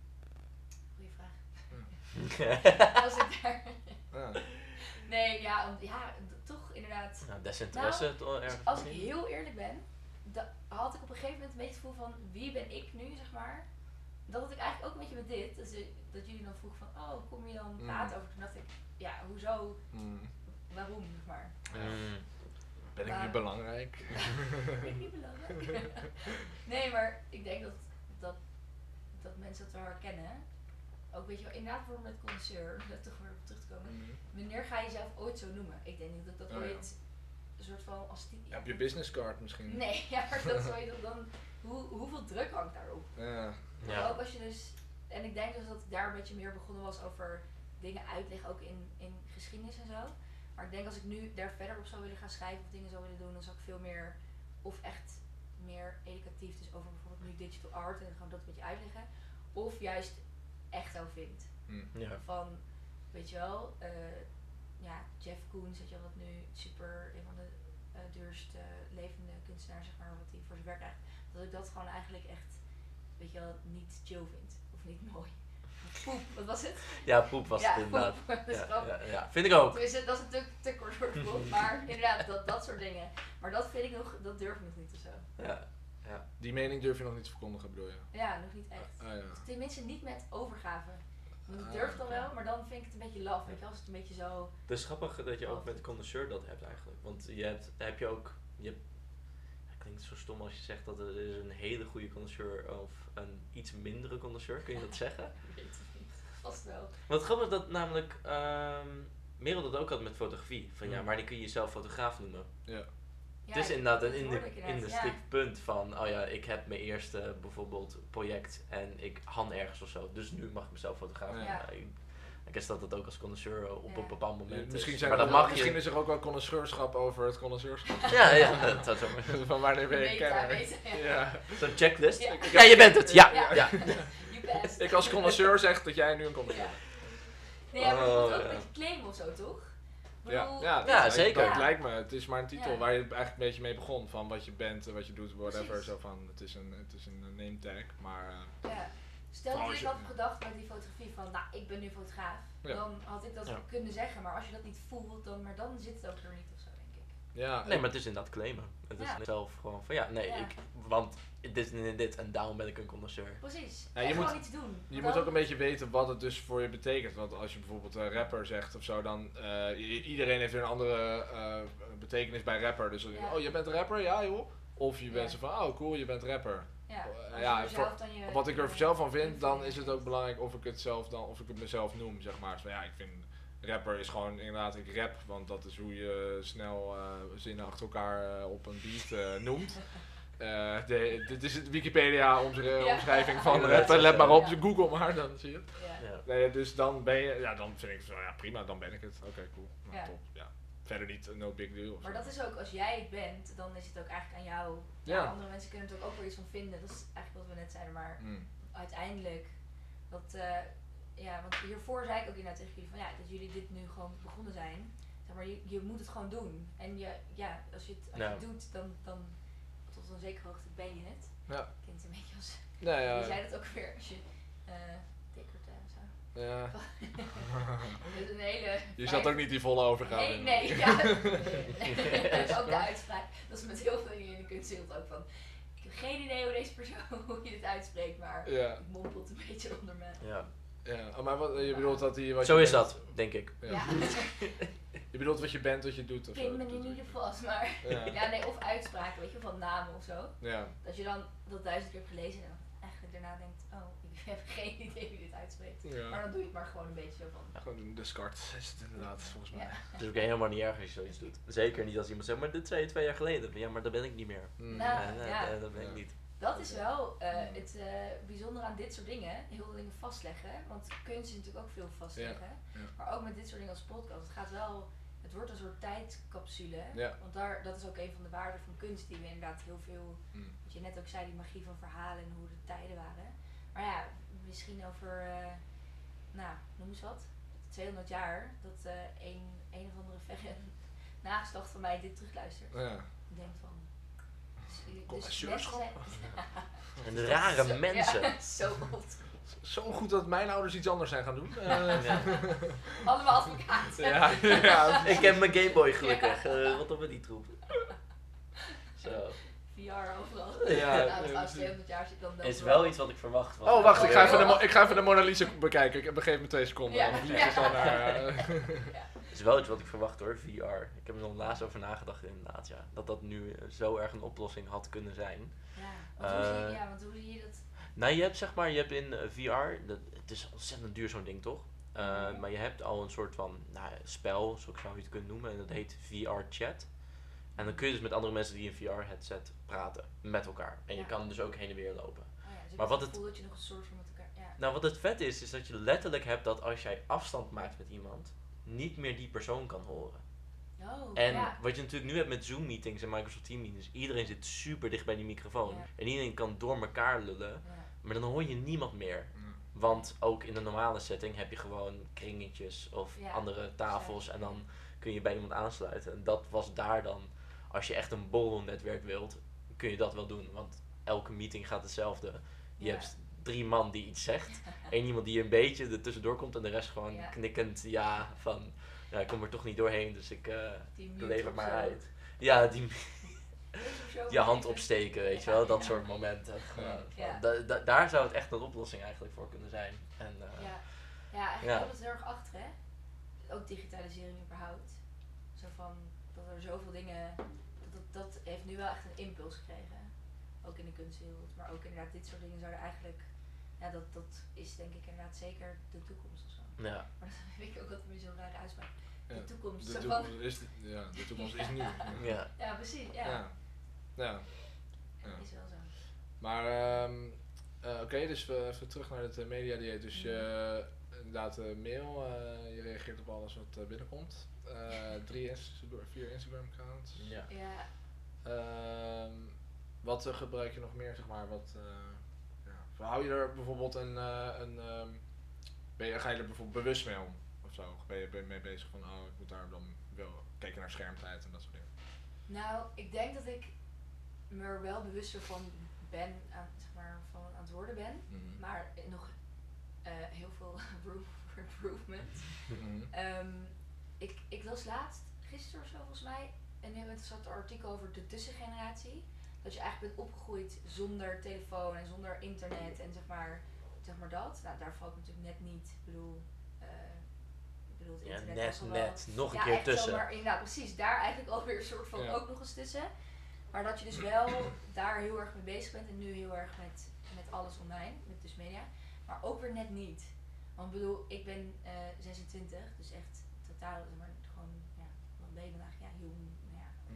S3: goeie vraag.
S2: ja,
S3: Als ik daar...
S1: Ja.
S3: Nee, ja, om- ja, d- toch inderdaad.
S2: desinteresse toch ergens
S3: Als ik heel eerlijk ben, da- had ik op een gegeven moment een beetje het gevoel van wie ben ik nu, zeg maar. Dat had ik eigenlijk ook een beetje met dit. Dus, eh, dat jullie dan vroegen van, oh, kom je dan
S1: Mm.
S3: praten over? Toen dacht ik, ja, hoezo,
S1: Mm.
S3: waarom, zeg maar.
S2: Mm.
S1: Ben ik
S3: Maar-
S1: niet belangrijk?
S3: Vind ik niet belangrijk. nee, maar ik denk dat, dat, dat mensen dat wel herkennen. Ook weet je wel, inderdaad bijvoorbeeld met connoisseur, om daar toch weer op terug te komen.
S1: Mhm.
S3: Wanneer ga je jezelf ooit zo noemen? Ik denk niet dat dat
S1: Oh, ja.
S3: ooit een soort van als die.
S1: Ja, op je businesscard misschien?
S3: Nee, ja, maar dat zou je toch dan. Hoe, hoeveel druk hangt daarop?
S1: Ja.
S2: Ja.
S3: Ook als je dus. En ik denk dus dat ik daar een beetje meer begonnen was over dingen uitleggen, ook in, in geschiedenis en zo. Maar ik denk als ik nu daar verder op zou willen gaan schrijven of dingen zou willen doen, dan zou ik veel meer. Of echt meer educatief, dus over bijvoorbeeld nu digital art en gewoon dat een beetje uitleggen. Of juist echt zo vind.
S1: Hm.
S2: Ja.
S3: Van, weet je wel, eh, ja, Jeff Koons, weet je wel, wat nu super, een van de eh, duurste levende kunstenaars, zeg maar, wat hij voor zijn werk krijgt. Dat ik dat gewoon eigenlijk echt, weet je wel, niet chill vind. Of niet mooi. Poep, wat was het?
S2: ja, poep was
S3: ja,
S2: het inderdaad.
S3: poep. dat is
S2: Ja,
S3: grappig.
S2: ja, ja. Vind ik ook.
S3: Tenminste, dat is natuurlijk te kort voor de boek, maar inderdaad, dat, dat soort dingen. Maar dat vind ik nog, dat durf ik nog niet of zo.
S2: Ja.
S1: Die mening durf je nog niet te verkondigen, bedoel je?
S3: Ja, nog niet echt.
S1: Ah ja.
S3: Tenminste, niet met overgave. Want ik
S1: Ah,
S3: durf het dan wel, maar dan vind ik het een beetje laf, weet je als het een beetje zo...
S2: Het is grappig dat je ook met connoisseur dat hebt eigenlijk. Want je hebt, heb je ook. Je hebt, het klinkt zo stom als je zegt dat er is een hele goede connoisseur of een iets mindere connoisseur. Kun je dat zeggen?
S3: Ik weet het niet. Vast wel.
S2: Want het grappige is dat namelijk. ehm Merel dat ook had met fotografie. Van ja,
S1: Mm.
S2: maar die kun je jezelf fotograaf noemen.
S1: Ja.
S3: Ja,
S2: het is
S3: ik-
S2: inderdaad
S3: dat
S2: een
S3: hoorde ik inderdaad, ja.
S2: indistict punt van. Oh ja, ik heb mijn eerste bijvoorbeeld project en ik han ergens of zo. Dus nu mag ik mezelf fotograaf
S1: Ja.
S2: Ja. Ik, ik dat dat ook als connoisseur op
S3: Ja.
S2: een bepaald moment is.
S1: Misschien, zijn
S2: maar dat mag
S1: misschien
S2: je.
S1: is er ook wel connoisseurschap over het connoisseurschap.
S2: Ja, ja, dat zou zo maar.
S1: Van wanneer ben je kenner?
S3: ja.
S1: Ja.
S2: Zo'n checklist.
S3: Ja.
S2: Ja. je bent het. Ja,
S3: Ja.
S2: ja.
S1: Ik als connoisseur zeg dat jij nu een connoisseur
S3: Ja.
S1: bent.
S3: Nee, ja, maar je
S2: Oh,
S3: moet ook
S2: ja.
S3: een beetje claimen of zo, toch?
S1: Ja, ja,
S2: Ja, zeker.
S1: Dat lijkt me. Het is maar een titel
S3: Ja.
S1: waar je eigenlijk een beetje mee begon. Van wat je bent, en wat je doet, whatever.
S3: Precies.
S1: Zo van, het is een, het is een name tag. Maar eh,
S3: Ja. Stel dat ik had gedacht met die fotografie van, nou, ik ben nu fotograaf.
S1: Ja.
S3: Dan had ik dat
S2: Ja.
S3: kunnen zeggen, maar als je dat niet voelt, dan, maar dan zit het ook er niet of zo, denk ik.
S1: ja,
S2: Nee, maar het is inderdaad claimen. Het is zelf gewoon van ja, nee,
S3: Ja.
S2: ik, want dit en dit en daarom ben ik een connoisseur.
S3: Precies.
S1: Ja, je
S3: gewoon
S1: moet-
S3: iets doen.
S1: Je moet ook een beetje weten wat het dus voor je betekent. Want als je bijvoorbeeld een rapper zegt of zo, dan uh, iedereen heeft weer een andere uh, betekenis bij rapper. Dus
S3: Ja.
S1: oh, je bent rapper? Ja joh. Of je
S3: Ja.
S1: bent zo van, oh cool, je bent rapper.
S3: Ja,
S1: Uh, ja, voor-
S3: je-
S1: Wat ik er zelf van vind, dan is het ook belangrijk of ik het zelf dan, of ik het mezelf noem, zeg maar. Dus ja, ik vind rapper is gewoon inderdaad, ik rap, want dat is hoe je snel uh, zinnen achter elkaar uh, op een beat uh, noemt. Uh, de, dit is het Wikipedia
S3: Ja.
S1: omschrijving van
S2: ja.
S1: Let maar op,
S3: Ja.
S1: Google maar, dan zie je het.
S3: Ja.
S2: Ja.
S1: Nee, dus dan ben je, ja, dan vind ik zo, ja prima, dan ben ik het. Oké, cool. Nou,
S3: Ja.
S1: top. Ja. Verder niet, uh, no big deal.
S3: Maar
S1: zo.
S3: dat is ook, als jij het bent, dan is het ook eigenlijk aan jou. Ja.
S1: Ja.
S3: andere mensen kunnen er ook weer iets van vinden. Dat is eigenlijk wat we net zeiden, maar
S1: Mm.
S3: uiteindelijk, dat, eh, ja, want hiervoor zei ik ook inderdaad tegen jullie van ja, dat jullie dit nu gewoon begonnen zijn. Zeg maar, je, je moet het gewoon doen. En je, ja, als je het, als je het doet, dan, dan tot een zekere hoogte ben je het.
S1: Ja.
S3: Klinkt een beetje als,
S1: Nee,
S3: wie
S1: ja.
S3: zei dat ook weer, als je uh, tikkert en zo.
S1: ja.
S3: Dat is een hele...
S1: Je zat ook niet die volle overgave
S3: Nee,
S1: in.
S3: nee, ja. Nee. Dat is ook de uitspraak. Dat is met heel veel dingen in de kunstwereld ook van. Ik heb geen idee hoe deze persoon, hoe je dit uitspreekt, maar
S1: Ja,
S3: ik mompel het een beetje onder me.
S2: Ja.
S1: Ja. Oh, maar wat, je bedoelt dat die... Wat
S2: Zo
S1: je
S2: is
S1: bent-
S2: dat, denk ik.
S1: Ja.
S3: Ja,
S1: Je bedoelt wat je bent, wat je doet of zo.
S3: pin me niet op
S1: je-
S3: vast, maar...
S1: Ja.
S3: Ja, nee, of uitspraken, weet je, van namen of zo.
S1: Ja.
S3: Dat je dan dat duizend keer hebt gelezen en dan eigenlijk daarna denkt, oh, ik heb geen idee hoe je dit uitspreekt. Maar
S1: ja.
S3: dan doe je het maar gewoon een beetje zo van,
S1: Gewoon een discard is het inderdaad, volgens mij.
S3: ja.
S2: Het is ook helemaal niet erg als je zoiets doet. Zeker niet als iemand zegt, maar dit zei je twee jaar geleden. Ja, maar dat ben ik niet meer.
S1: Mm.
S3: Nou,
S2: Ja, nee,
S3: ja.
S2: nee, dat ben ik
S1: Ja.
S2: niet.
S3: Dat is wel eh, het eh, bijzondere aan dit soort dingen. Heel veel dingen vastleggen. Want kunst is natuurlijk ook veel vastleggen.
S1: ja.
S3: Maar ook met dit soort dingen als podcast. Het gaat wel, het wordt een soort tijdcapsule.
S1: Ja.
S3: Want daar, dat is ook een van de waarden van kunst die we inderdaad heel veel,
S1: Mm.
S3: wat je net ook zei, die magie van verhalen en hoe de tijden waren. Maar ja, misschien over, eh, nou, noem eens wat, 200 jaar, dat een, een of andere verre nageslacht van mij dit terugluistert.
S1: Ja.
S3: En denkt van... dus-
S1: Connoisseurschap.
S2: En rare
S3: Zo-
S2: mensen.
S3: Ja, zo goed.
S1: Zo goed dat mijn ouders iets anders zijn gaan doen. Eh,
S2: Ja.
S3: Allemaal advocaten.
S1: ja, ja.
S2: Ik heb mijn Gameboy gelukkig. Eh, wat op met die troep. Zo.
S3: VR overal.
S1: Ja,
S3: nou,
S1: ja,
S3: als. 200 jaar zit dan
S2: Het is wel iets wat ik verwacht.
S1: Oh, wacht, ik ga, even de, ik ga even de Mona Lisa bekijken. Ik begeef me twee seconden.
S3: Ja.
S1: Dan ik zo naar... eh,
S2: Het is wel iets wat ik verwacht hoor, VR. Ik heb er nog laatst over nagedacht inderdaad, ja. Dat dat nu eh, zo erg een oplossing had kunnen zijn.
S3: Ja, want hoe zie je,
S2: Eh,
S3: ja, want hoe zie je dat?
S2: Nou, je hebt zeg maar, je hebt in VR, dat, het is ontzettend duur zo'n ding toch? Eh,
S3: Mhm.
S2: Maar je hebt al een soort van nou, spel, zo zou je het kunnen noemen, en dat heet VR Chat. En dan kun je dus met andere mensen die een VR-headset praten met elkaar. En je
S3: Ja.
S2: kan dus ook heen en weer lopen.
S3: Oh ja, dus
S2: maar wat
S3: het dat je nog een soort van met elkaar... Ja.
S2: Nou, wat het vet is, is dat je letterlijk hebt dat als jij afstand maakt met iemand, niet meer die persoon kan horen.
S3: Oh,
S2: En
S3: ja.
S2: wat je natuurlijk nu hebt met Zoom meetings en Microsoft Teams meetings, iedereen zit super dicht bij die microfoon.
S3: Ja.
S2: En iedereen kan door elkaar lullen,
S3: ja.
S2: maar dan hoor je niemand meer. Want ook in de normale setting heb je gewoon kringetjes of
S3: Ja,
S2: andere tafels en dan kun je bij iemand aansluiten. En dat was daar dan, als je echt een borrelnetwerk wilt, kun je dat wel doen. Want elke meeting gaat hetzelfde. Je
S3: Ja.
S2: hebt drie man die iets zegt, één iemand die een beetje er tussendoor komt en de rest gewoon
S3: Ja.
S2: knikkend ja van, ja ik kom er toch niet doorheen, dus ik,
S3: mute
S2: lever maar
S3: zo.
S2: uit. Ja, die, je hand opsteken, weet je wel, dat soort momenten. Gewoon
S3: Ja.
S2: van, da- da- daar zou het echt een oplossing eigenlijk voor kunnen zijn. En, eh,
S3: Ja, ja eigenlijk loopt het heel erg achter, hè? Ook digitalisering überhaupt. Zo van dat er zoveel dingen. Dat, heeft nu wel echt een impuls gekregen. Ook in de kunstwereld. Maar ook inderdaad, dit soort dingen zouden eigenlijk. Ja, dat, dat is denk ik inderdaad zeker de toekomst of zo.
S2: ja.
S3: Maar dat vind ik ook altijd weer zo'n rare uitspraak. De
S1: Ja,
S3: toekomst.
S1: De
S3: zo van,
S1: toekomst is, ja, de toekomst is nu.
S2: Ja.
S3: ja, precies. Ja,
S1: Ja. ja.
S3: Is wel zo.
S1: Maar, ehm, eh, oké, dus we even terug naar het uh, media dieet. Dus je, inderdaad, eh, mail, eh, je reageert op alles wat eh, binnenkomt. Eh, drie, ins- vier Instagram accounts.
S2: Ja.
S1: Ehm, wat gebruik je nog meer, zeg maar? Wat, eh, ja. Hou je er bijvoorbeeld een, eh, een ehm, ben je, ga je er bijvoorbeeld bewust mee om? Of zo? Ben je ben je mee bezig van, oh, ik moet daar dan wel kijken naar schermtijd en dat soort dingen?
S3: Nou, ik denk dat ik me er wel bewuster van ben, aan, zeg maar, van aan het worden ben.
S1: Mhm.
S3: Maar nog eh, heel veel room for improvement.
S1: Mhm.
S3: Ehm, ik, ik las laatst, gisteren of zo volgens mij, een heel interessant artikel over de tussengeneratie. Dat je eigenlijk bent opgegroeid zonder telefoon en zonder internet en zeg maar, zeg maar dat. Nou, daar valt natuurlijk net niet. Ik bedoel, eh, ik bedoel het
S2: Ja,
S3: internet
S2: net,
S3: was al wel-
S2: net. Nog een
S3: ja,
S2: keer
S3: echt
S2: tussen.
S3: Maar inderdaad, precies. Daar eigenlijk alweer een soort van
S1: Ja.
S3: ook nog eens tussen. Maar dat je dus wel daar heel erg mee bezig bent en nu heel erg met, met alles online, met dus media. Maar ook weer net niet. Want ik bedoel, ik ben eh 26, dus echt totaal, zeg maar gewoon, ja, wat ben je vandaag? Ja, heel, nou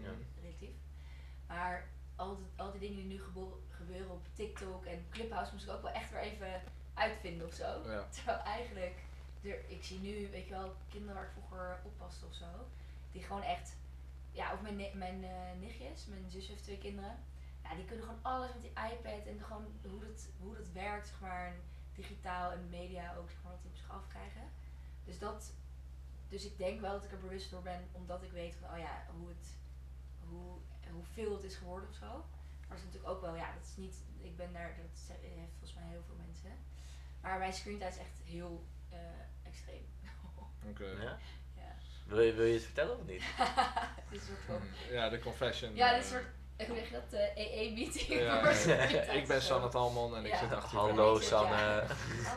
S3: ja, relatief. Maar al die, al die dingen die nu gebeuren op TikTok en Clubhouse moest ik ook wel echt weer even uitvinden of zo.
S1: Ja.
S3: Terwijl eigenlijk, er, ik zie nu, weet je wel, kinderen waar ik vroeger oppaste of zo, die gewoon echt, ja, of mijn, mijn eh, nichtjes, mijn zus heeft twee kinderen, ja, die kunnen gewoon alles met die iPad en gewoon hoe dat, hoe dat werkt, zeg maar, en digitaal en media ook, zeg maar, wat die op zich afkrijgen. Dus dat, dus ik denk wel dat ik er bewust door ben, omdat ik weet van, oh ja, hoe het, hoe, hoeveel het is geworden of zo. Maar dat is natuurlijk ook wel, ja, dat is niet, ik ben daar, dat ze- heeft volgens mij heel veel mensen. Maar mijn screentijd is echt heel eh, extreem.
S1: Oké.
S2: Ja?
S3: ja.
S2: Wil, je, wil je het vertellen of niet?
S3: het is een soort van.
S1: Ja, de confession.
S3: ja,
S1: eh,
S3: dit soort, hoe zeg je dat, eh EE-meeting
S1: Ja, ik ben. Sanne Talman en ik zit achter
S2: Hallo Sanne.
S3: ja.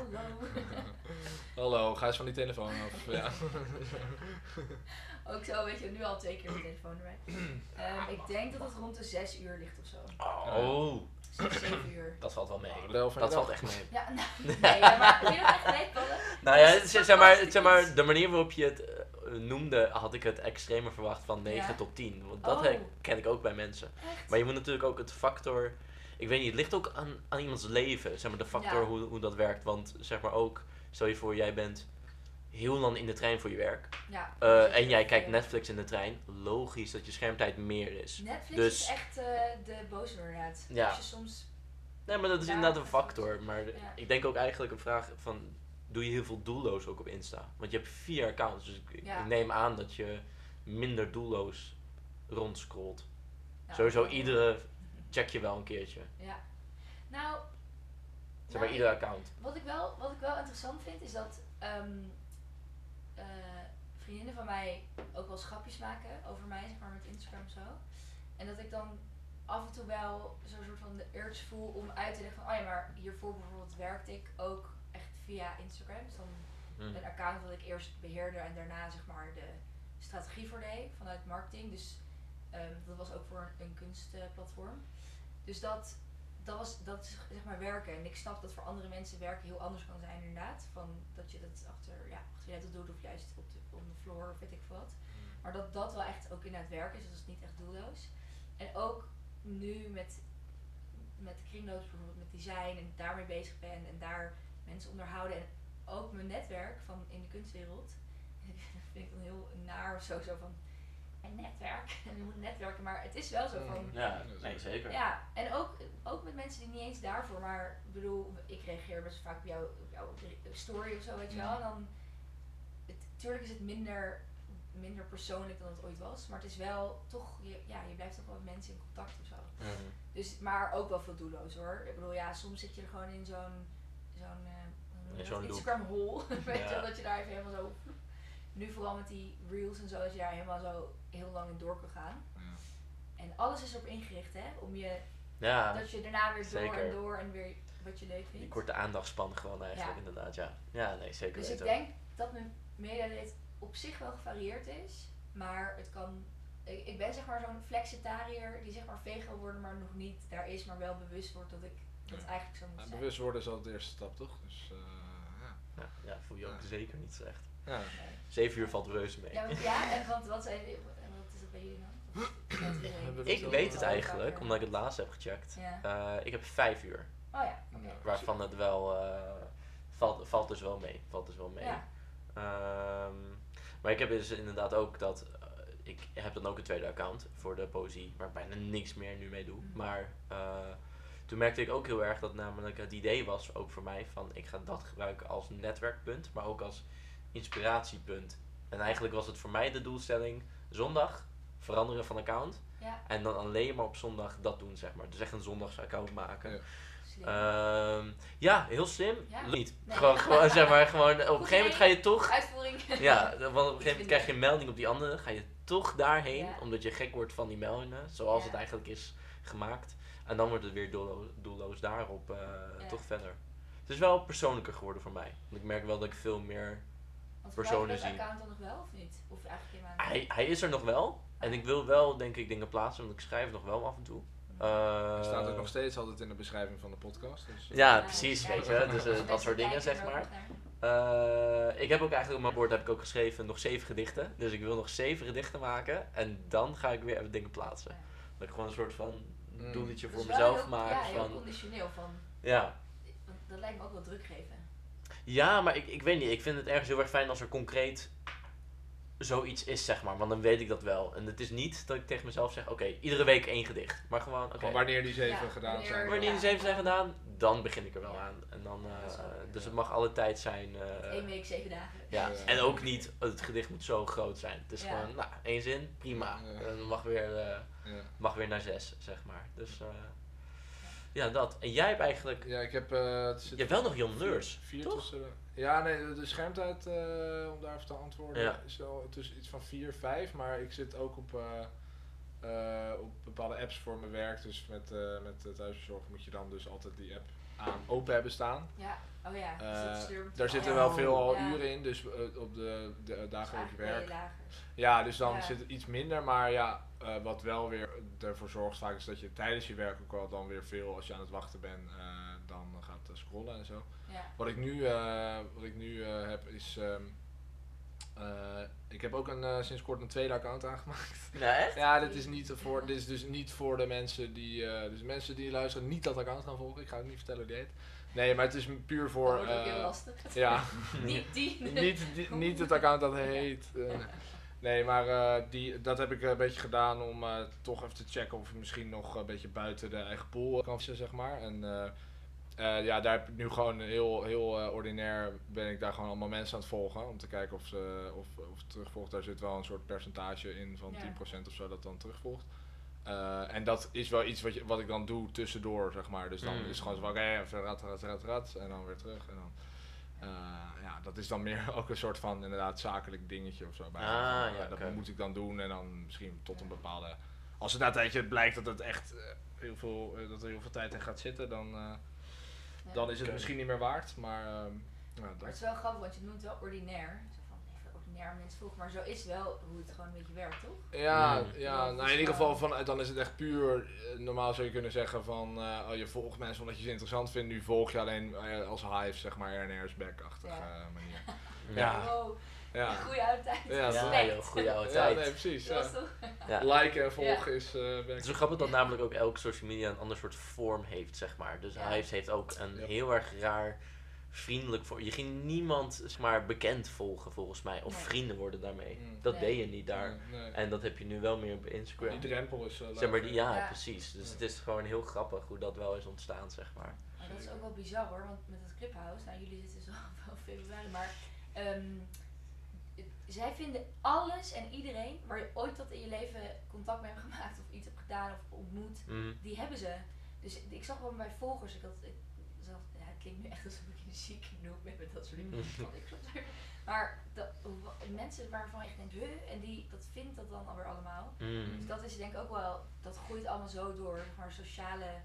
S3: Hallo.
S1: Hallo, ga eens van die telefoon af. Ja.
S3: Ook zo, weet je, nu al twee keer mijn telefoon erbij. Ehm, ik denk dat het rond de zes uur ligt of zo.
S2: Oh,
S3: Zes, zeven uur.
S2: dat valt wel mee.
S1: Nou, de
S2: Dat
S1: de
S2: valt echt mee.
S3: Ja, nou, nee, ja, maar wil je dat echt meevallen?
S2: Nou ja, zeg, maar, zeg maar, de manier waarop je het eh, noemde, had ik het extremer verwacht van 9
S3: Ja.
S2: tot 10. Want dat
S3: Oh.
S2: ken ik ook bij mensen.
S3: Echt?
S2: Maar je moet natuurlijk ook het factor. Ik weet niet, het ligt ook aan, aan iemands leven, zeg maar, de factor
S3: Ja.
S2: hoe, hoe dat werkt. Want zeg maar ook, stel je voor, jij bent heel lang in de trein voor je werk.
S3: Ja.
S2: eh, en jij kijkt Netflix in de trein. Logisch dat je schermtijd meer is.
S3: Netflix
S2: Dus-
S3: is echt eh, de boze inderdaad.
S2: Ja.
S3: Als je soms...
S2: Nee, maar dat is inderdaad een factor. Maar
S3: Ja.
S2: ik denk ook eigenlijk een vraag van, doe je heel veel doelloos ook op Insta? Want je hebt vier accounts, dus ik,
S3: Ja.
S2: neem aan dat je minder doelloos rondscrollt.
S3: nou,
S2: Sowieso iedere check je wel een keertje.
S3: Ja. Nou,
S2: Zeg
S3: nou,
S2: maar iedere account.
S3: Wat ik wel, wat ik wel interessant vind is dat ehm, eh, vriendinnen van mij ook wel schapjes maken over mij, zeg maar met Instagram en zo. En dat ik dan af en toe wel zo'n soort van de urge voel om uit te leggen van, oh ja, maar hiervoor bijvoorbeeld werkte ik ook via Instagram. Dus dan
S2: Hm.
S3: een account dat ik eerst beheerde en daarna zeg maar de strategie voor deed vanuit marketing. Dus ehm, dat was ook voor een, een kunstplatform. Dus dat, dat, was, dat is zeg maar werken. En ik snap dat voor andere mensen werken heel anders kan zijn inderdaad. Van dat je dat achter, ja, achter je laptop doet of juist op de, on the floor of weet ik wat. Maar dat dat wel echt ook inderdaad werken is. Dus dat is niet echt doelloos. En ook nu met, met kringloopers bijvoorbeeld, met design en daarmee bezig ben en daar mensen onderhouden. En ook mijn netwerk van in de kunstwereld. Dat vind ik dan heel naar of zo, zo van een netwerk. En je moet netwerken, maar het is wel zo van.
S1: Mm.
S2: Ja, nee, zeker.
S3: Ja, en ook, ook met mensen die niet eens daarvoor, maar ik bedoel, ik reageer best vaak op, jou, op jouw story of zo, weet je wel. En dan, het, tuurlijk is het minder, minder persoonlijk dan het ooit was, maar het is wel toch, je, ja, je blijft toch wel met mensen in contact of zo.
S2: Mhm.
S3: Dus, maar ook wel veel doelloos hoor. Ik bedoel, ja, soms zit je er gewoon in zo'n, zo'n, eh, dat?
S2: zo'n loop.
S3: Instagram hole, weet je
S2: Ja.
S3: wel, dat je daar even helemaal zo, nu vooral met die reels en zo, dat je daar helemaal zo heel lang in door kan gaan.
S1: Ja.
S3: En alles is erop ingericht, hè, om je
S2: Ja,
S3: dat je daarna weer door
S2: zeker.
S3: en door en weer wat je leuk vindt.
S2: die korte aandachtspan gewoon eigenlijk inderdaad, ja. Ja, nee, zeker
S3: dus ik denk dat mijn medialeed op zich wel gevarieerd is, maar het kan. Ik, ben zeg maar zo'n flexitariër die zeg maar vegan wil worden, maar nog niet daar is, maar wel bewust wordt dat ik dat
S1: Ja.
S3: eigenlijk zo moet
S1: Ja,
S3: zijn.
S1: bewust worden is al de eerste stap, toch? Dus eh, ja.
S2: Ja, ja, voel je ook zeker niet slecht.
S1: ja.
S3: Nee.
S2: Zeven uur valt reuze mee.
S3: Ja, en want wat zijn en wat is dat bij jullie dan?
S2: Ik weet het eigenlijk, omdat ik het laatst heb gecheckt.
S3: Ja.
S2: Eh, ik heb vijf uur,
S3: Oh ja.
S2: waarvan het wel eh, valt, valt dus wel mee. Valt dus wel mee.
S3: Ja.
S2: Ehm, maar ik heb dus inderdaad ook dat. ik heb dan ook een tweede account voor de poëzie, waar ik bijna niks meer nu mee doe.
S3: Mhm.
S2: Maar eh, toen merkte ik ook heel erg dat namelijk het idee was ook voor mij van ik ga dat gebruiken als netwerkpunt, maar ook als inspiratiepunt. En eigenlijk was het voor mij de doelstelling, zondag veranderen van account.
S3: Ja,
S2: En dan alleen maar op zondag dat doen, zeg maar. Dus echt een zondagsaccount maken.
S1: Ja.
S2: Ehm, ja, heel slim.
S3: Ja.
S2: Niet.
S3: Nee.
S2: Gewoon, gewoon, zeg maar, gewoon, op een gegeven moment ga je toch...
S3: Uitvoering.
S2: Ja, want op een gegeven moment krijg je een melding op die andere, ga je toch daarheen,
S3: Ja.
S2: omdat je gek wordt van die meldingen, zoals
S3: Ja.
S2: het eigenlijk is gemaakt. En dan wordt het weer doelloos, doelloos daarop eh,
S3: Ja.
S2: toch verder. Het is wel persoonlijker geworden voor mij. Want ik merk wel dat ik veel meer...
S3: Want
S2: personen zien.
S3: dat account dan nog wel of niet? Of eigenlijk helemaal?
S2: Hij, hij is er nog wel. En ik wil wel, denk ik, dingen plaatsen, want ik schrijf nog wel af en toe. Eh,
S1: Hij staat ook nog steeds altijd in de beschrijving van de podcast. Dus, eh,
S2: Ja, precies,
S3: ja,
S2: weet
S3: ja.
S2: je. Dus eh, dat soort dingen, zeg maar. Eh, ik heb ook eigenlijk op mijn bord heb ik ook geschreven nog zeven gedichten. Dus ik wil nog zeven gedichten maken. En dan ga ik weer even dingen plaatsen.
S3: Ja.
S2: Dat ik gewoon een soort van
S1: Mm.
S2: doeletje
S3: Dat
S2: voor
S3: is wel
S2: mezelf
S3: heel-
S2: maak.
S3: Ja, heel
S2: van,
S3: conditioneel van.
S2: ja.
S3: Dat lijkt me ook wel druk geven.
S2: ja, maar ik, ik weet niet. Ik vind het ergens heel erg fijn als er concreet zoiets is, zeg maar. Want dan weet ik dat wel. En het is niet dat ik tegen mezelf zeg, oké, iedere week één gedicht. Maar gewoon, oké.
S1: Gewoon wanneer die zeven
S3: Ja,
S1: gedaan
S3: wanneer-
S1: zijn.
S2: Wanneer die zeven zijn gedaan, dan begin ik er wel
S3: Ja.
S2: aan. En dan, eh, dus het mag alle tijd zijn. eh,
S3: Eén week, zeven dagen.
S2: Ja,
S1: Ja.
S2: en ook niet, het gedicht moet zo groot zijn. Het is
S3: Ja.
S2: gewoon, nou, één zin, prima.
S1: Ja.
S2: En dan mag weer, eh. Mag weer naar zes, zeg maar. Dus, eh, ja, dat. En jij hebt eigenlijk,
S1: Ja, ik heb... eh, het zit
S2: je hebt wel nog Jan Leurs,
S1: Vier
S2: toch?
S1: tussen de- ja, nee, de, schermtijd, eh, om daar even te antwoorden,
S2: Ja.
S1: is wel tussen iets van 4, 5. Maar ik zit ook op, eh, eh, op bepaalde apps voor mijn werk. Dus met, eh met de thuisverzorg moet je dan dus altijd die app aan open hebben staan.
S3: Ja, oh ja.
S1: Eh,
S3: dus slurpt
S1: daar
S3: al.
S1: zitten
S2: Oh,
S1: wel veel al
S3: ja.
S1: uren in, dus eh, op de, de
S3: Dus
S1: dagen dat je werkt. Ja, dus dan
S3: Ja.
S1: zit het iets minder. Maar ja, eh, wat wel weer ervoor zorgt vaak is dat je tijdens je werk ook wel dan weer veel, als je aan het wachten bent, eh, dan gaat eh, scrollen en zo.
S3: Ja.
S1: Wat ik nu, eh, wat ik nu eh, heb is. ehm, eh, ik heb ook een, eh, sinds kort een tweede account aangemaakt.
S2: Nee, echt?
S1: ja, dit is, niet voor, dit is dus niet voor de mensen die. eh, dus mensen die luisteren, niet dat account gaan volgen. Ik ga ook niet vertellen hoe die heet. Nee, maar het is puur voor.
S3: dat wordt ook heel
S1: eh,
S3: lastig.
S1: ja,
S3: Niet die.
S1: niet, die- niet het account dat heet. nee, maar eh, die, dat heb ik een beetje gedaan om eh, toch even te checken of ik misschien nog een beetje buiten de eigen pool kan vissen, zeg maar. En eh, ja, daar heb ik nu gewoon heel, heel eh, ordinair ben ik daar gewoon allemaal mensen aan het volgen. Om te kijken of ze of, of het terugvolgt. Daar zit wel een soort percentage in van
S3: Ja.
S1: 10% of zo dat dan terugvolgt. Eh, en dat is wel iets wat, je, wat ik dan doe tussendoor, zeg maar. Dus dan
S2: Mm.
S1: is het gewoon zo van, oké, even rat, rat, rat, rat. En dan weer terug. En dan, eh, ja, dat is dan meer ook een soort van inderdaad zakelijk dingetje of zo. Bij
S2: Ah, ja,
S1: dat moet ik dan doen en dan misschien tot een bepaalde... Als het na een tijdje blijkt dat het echt heel veel, dat er heel veel tijd in gaat zitten, dan, eh. Dan is het misschien niet meer waard. Maar ehm, ja,
S3: Maar het is wel grappig, want je noemt het wel ordinair. Zo van, even ordinair mensen volgen. Maar zo is wel hoe het gewoon een beetje werkt, toch?
S1: Ja,
S2: Mm.
S1: ja nou in ieder geval van, dan is het echt puur, eh, normaal zou je kunnen zeggen van, eh, oh, je volgt mensen omdat je ze interessant vindt, nu volg je alleen eh, als hive, zeg maar, RNR's back-achtige
S3: Ja.
S1: eh, manier.
S2: Ja.
S1: Ja.
S3: Wow,
S1: Ja,
S3: goede oude tijd.
S1: Ja,
S2: Ja, joh, goede oude
S1: ja
S2: tijd.
S1: nee, precies. Ja.
S2: Ja.
S1: Liken en volgen is eh
S2: Het is zo grappig dat namelijk ook elke social media een ander soort vorm heeft, zeg maar. Dus
S3: Ja.
S2: Hives heeft ook een
S1: Ja.
S2: heel erg raar vriendelijk voor. Je ging niemand zeg maar bekend volgen volgens mij of
S3: Nee.
S2: vrienden worden daarmee.
S1: Mm.
S2: Dat
S3: Nee.
S2: deed je niet daar.
S1: Nee, nee.
S2: En dat heb je nu wel meer op Instagram.
S1: Die drempel is eh,
S2: Zeg maar, die, ja,
S3: Ja.
S2: precies. Dus
S1: Ja.
S2: het is gewoon heel grappig hoe dat wel is ontstaan, zeg maar.
S3: Maar dat is ook wel bizar hoor, want met het Clubhouse, nou jullie zitten zo wel februari, maar ehm, zij vinden alles en iedereen waar je ooit tot in je leven contact mee hebt gemaakt of iets hebt gedaan of ontmoet,
S2: Mhm.
S3: die hebben ze. Dus ik zag wel bij volgers, ik had, ik zag, ja, het klinkt nu echt alsof ik een zieke noob ben met dat soort dingen. ook- maar dat, mensen waarvan je denkt, huh, en die, dat vindt dat dan alweer allemaal.
S2: Mhm.
S3: Dus dat is denk ik ook wel, dat groeit allemaal zo door, maar sociale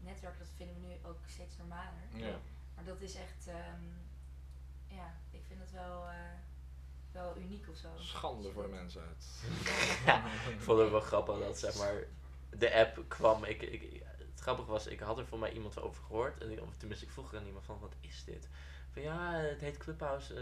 S3: netwerken, dat vinden we nu ook steeds normaler.
S1: Ja.
S3: Maar dat is echt, ehm, ja, ik vind het wel, eh, wel uniek of zo.
S1: Schande voor de mensheid.
S2: Ja, ik vond het ook wel grappig dat zeg maar de app kwam. Ik, ik, het grappige was, ik had er voor mij iemand over gehoord. En ik, of tenminste, ik vroeg er aan iemand van, wat is dit? Van ja, het heet Clubhouse. eh.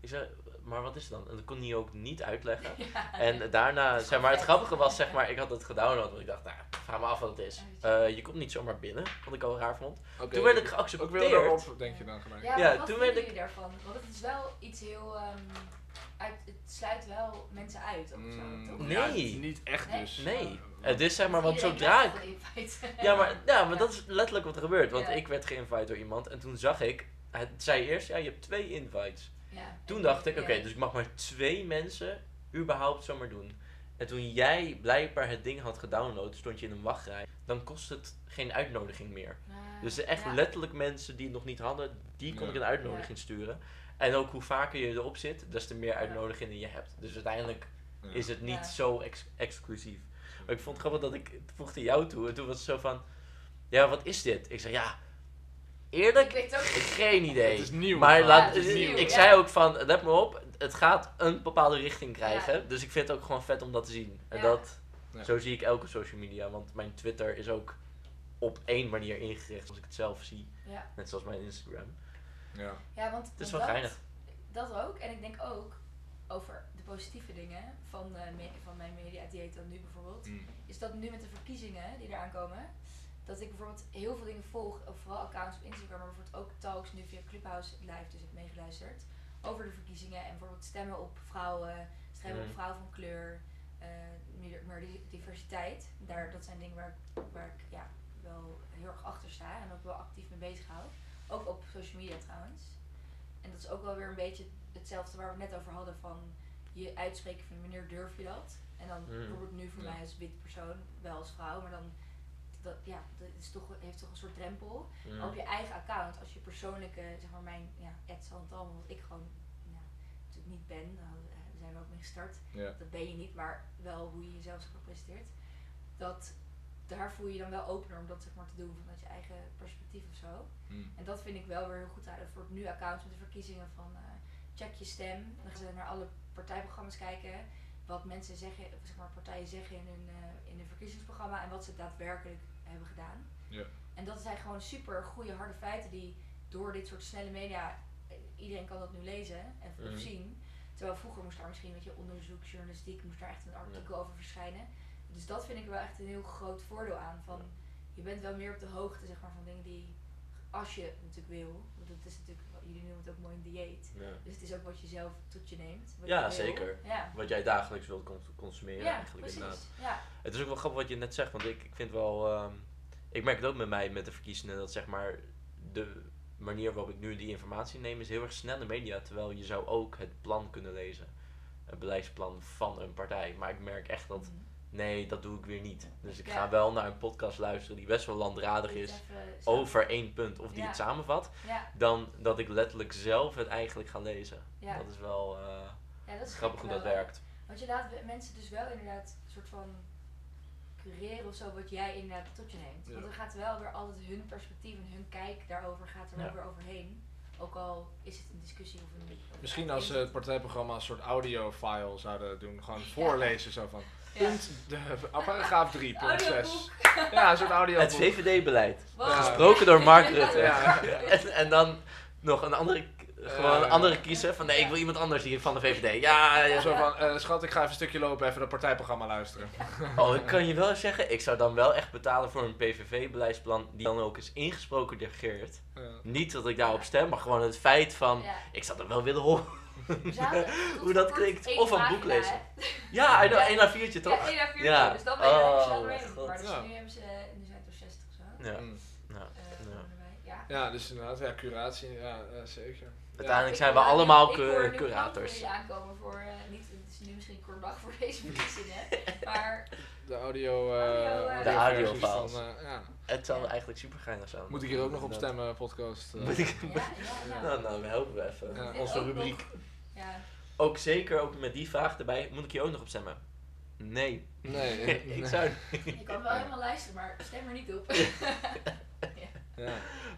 S2: ik zei, maar wat is het dan? En dat kon hij ook niet uitleggen.
S3: Ja.
S2: En daarna, zeg maar, het grappige was, zeg maar, ik had het gedownload. Want ik dacht, nou, vraag me af wat het is. Eh, je komt niet zomaar binnen, wat ik al raar vond. Toen werd ik
S1: Ook
S2: geaccepteerd.
S1: weer daarop, denk je dan gelijk.
S3: Ja, maar
S2: toen werd
S3: jullie daarvan? Want het is wel iets heel, ehm, uit, het sluit wel mensen uit of zo,
S1: Mm,
S3: toch?
S2: Nee.
S1: ja, niet echt dus.
S2: Nee, het is zeg maar, want
S3: Iedereen
S2: zodra ik
S3: krijgt een invite.
S2: Ja, maar, ja, maar dat is letterlijk wat er gebeurt. Want
S3: Ja.
S2: ik werd geïnviteerd door iemand en toen zag ik, het zei eerst, ja, je hebt twee invites.
S3: Ja.
S2: Toen
S3: En-
S2: dacht ik,
S3: ja.
S2: oké, dus ik mag maar twee mensen überhaupt zomaar doen. En toen jij blijkbaar het ding had gedownload, stond je in een wachtrij. Dan kost het geen uitnodiging meer.
S3: Ah,
S2: Dus echt
S3: ja.
S2: letterlijk mensen die het nog niet hadden, die kon
S1: Ja.
S2: ik een uitnodiging sturen. En ook hoe vaker je erop zit, des te meer uitnodigingen je hebt. Dus uiteindelijk
S1: Ja.
S2: is het niet
S3: Ja.
S2: zo ex- exclusief. Maar ik vond het grappig dat ik het voegde jou toe. En toen was het zo van, ja, wat is dit? Ik zei, ja, eerlijk,
S3: Ik weet ook
S2: ik heb geen idee.
S1: Het is nieuw.
S2: Maar
S3: Ja,
S2: laat,
S3: het is
S2: ik
S3: nieuw,
S2: ik
S3: ja.
S2: zei ook van, let me op, het gaat een bepaalde richting krijgen.
S3: Ja.
S2: Dus ik vind het ook gewoon vet om dat te zien. En
S3: Ja.
S2: dat,
S1: Ja.
S2: zo zie ik elke social media. Want mijn Twitter is ook op één manier ingericht als ik het zelf zie.
S3: Ja.
S2: Net zoals mijn Instagram.
S1: Ja.
S3: ja, want
S2: Het is wel
S3: dat,
S2: geinig.
S3: Dat ook. En ik denk ook over de positieve dingen van, eh, me- van mijn media dieet dan nu bijvoorbeeld.
S1: Mm.
S3: Is dat nu met de verkiezingen die eraan komen. Dat ik bijvoorbeeld heel veel dingen volg. Vooral accounts op Instagram. Maar bijvoorbeeld ook talks nu via Clubhouse live dus heb meegeluisterd. Over de verkiezingen. En bijvoorbeeld stemmen op vrouwen. Stemmen op
S2: Mm.
S3: vrouwen van kleur. eh, meer, meer di- diversiteit. Daar, dat zijn dingen waar, ik- waar ik ja, wel heel erg achter sta. En ook wel actief mee bezig hou. Ook op social media trouwens. En dat is ook wel weer een beetje hetzelfde waar we het net over hadden van je uitspreken van wanneer durf je dat. En dan
S2: Mm.
S3: bijvoorbeeld nu voor
S1: Ja.
S3: mij als wit persoon, wel als vrouw, maar dan dat, ja, dat is toch, heeft toch een soort drempel.
S2: Mm.
S3: Op je eigen account, als je persoonlijke, zeg maar mijn, ja, Ed Santalmo, wat ik gewoon ja, natuurlijk niet ben, nou, eh, daar zijn we ook mee gestart.
S1: Ja.
S3: Dat ben je niet, maar wel hoe je jezelf zeg maar presenteert. Dat, daar voel je je dan wel opener om dat zeg maar te doen vanuit je eigen perspectief of zo.
S1: Mm.
S3: En dat vind ik wel weer heel goed aan voor het nu account met de verkiezingen van eh, check je stem. Dan gaan ze naar alle partijprogramma's kijken. Wat mensen zeggen, zeg maar partijen zeggen in hun, eh, in hun verkiezingsprogramma en wat ze daadwerkelijk hebben gedaan.
S1: Ja.
S3: En dat zijn gewoon super goede harde feiten die door dit soort snelle media, eh, iedereen kan dat nu lezen en of
S2: Mhm.
S3: zien. Terwijl vroeger moest daar misschien, weet je, onderzoek, journalistiek, moest daar echt een artikel over verschijnen. Dus dat vind ik wel echt een heel groot voordeel aan. Van, je bent wel meer op de hoogte zeg maar, van dingen die, als je natuurlijk wil, want dat is natuurlijk, jullie noemen het ook mooi een dieet.
S2: Ja.
S3: Dus het is ook wat je zelf tot je neemt. wat
S2: Ja,
S3: je
S2: zeker.
S3: Ja,
S2: Wat jij dagelijks wilt cons- consumeren
S3: ja
S2: eigenlijk
S3: precies.
S2: inderdaad.
S3: Ja.
S2: Het is ook wel grappig wat je net zegt, want ik, ik vind wel... ehm, ik merk het ook met mij met de verkiezingen, dat zeg maar de manier waarop ik nu die informatie neem is heel erg snelle media. Terwijl je zou ook het plan kunnen lezen. Het beleidsplan van een partij. Maar ik merk echt dat,
S3: Mhm.
S2: Nee, dat doe ik weer niet. Dus ik
S3: Ja.
S2: ga wel naar een podcast luisteren die best wel landdradig
S3: Dit
S2: is over één punt. Of die
S3: Ja.
S2: het samenvat.
S3: Ja,
S2: Dan dat ik letterlijk zelf het eigenlijk ga lezen.
S3: ja.
S2: Dat is wel eh,
S3: ja, dat is
S2: grappig hoe dat
S3: wel,
S2: werkt.
S3: Want je laat mensen dus wel inderdaad een soort van cureren of zo wat jij inderdaad tot je neemt.
S1: Ja.
S3: Want er gaat wel weer altijd hun perspectief en hun kijk daarover gaat er wel weer overheen. Ook al is het een discussie of een...
S1: Misschien als ze het partijprogramma een soort audio-file zouden doen. Gewoon
S3: Ja.
S1: voorlezen zo van.
S3: Ja.
S1: Punt, de, paragraaf 3, punt
S3: Audioboek.
S1: 6. Ja, soort audio.
S2: Het VVD-beleid.
S3: Wow.
S2: Gesproken door Mark Rutte.
S1: Ja.
S2: En, en dan nog een andere, gewoon een andere kiezen van nee, ik wil iemand anders hier van de VVD. Ja, ja.
S1: Zo van, eh, schat, ik ga even een stukje lopen, even dat partijprogramma luisteren.
S2: Oh, ik kan je wel zeggen, ik zou dan wel echt betalen voor een PVV-beleidsplan die dan ook is ingesproken door Geert.
S1: Ja.
S2: Niet dat ik daarop stem, maar gewoon het feit van,
S3: Ja.
S2: ik zou dat wel willen horen. Hoe dat klinkt. Of een boek lezen. Ja, I know,
S3: Ja.
S2: 1 à 4'tje toch?
S3: Ja, één à vier
S2: Ja.
S3: Dus dan ben je er
S2: Oh,
S3: snel doorheen.
S2: God.
S3: Maar dus
S1: Ja.
S3: nu hebben ze, nu zijn het er 60 of zo.
S2: Ja.
S1: Mm.
S2: ja.
S3: Eh,
S2: Ja.
S3: Ja.
S1: Ja, dus inderdaad, ja, curatie, ja, zeker.
S2: Uiteindelijk zijn we allemaal
S3: ik hoor
S2: curators.
S3: aankomen voor, eh, niet, het is nu misschien kort dag voor deze verkiezingen, maar
S1: De audio,
S3: Audio,
S1: eh
S3: eh,
S2: De audiofiles.
S1: ja.
S2: Het zou
S3: Ja.
S2: eigenlijk super geinig zijn.
S1: Moet ik hier ook nog op stemmen, podcast?
S2: Moet ik,
S3: ja, ja, ja.
S2: nou, nou, we helpen we even.
S1: Ja.
S2: Onze rubriek.
S3: nog. Ja,
S2: Ook zeker, ook met die vraag erbij, moet ik hier ook nog op stemmen? Nee.
S1: Nee,
S2: ik
S1: nee.
S2: zou
S3: je kan wel helemaal luisteren, maar stem er niet op.
S1: Ja,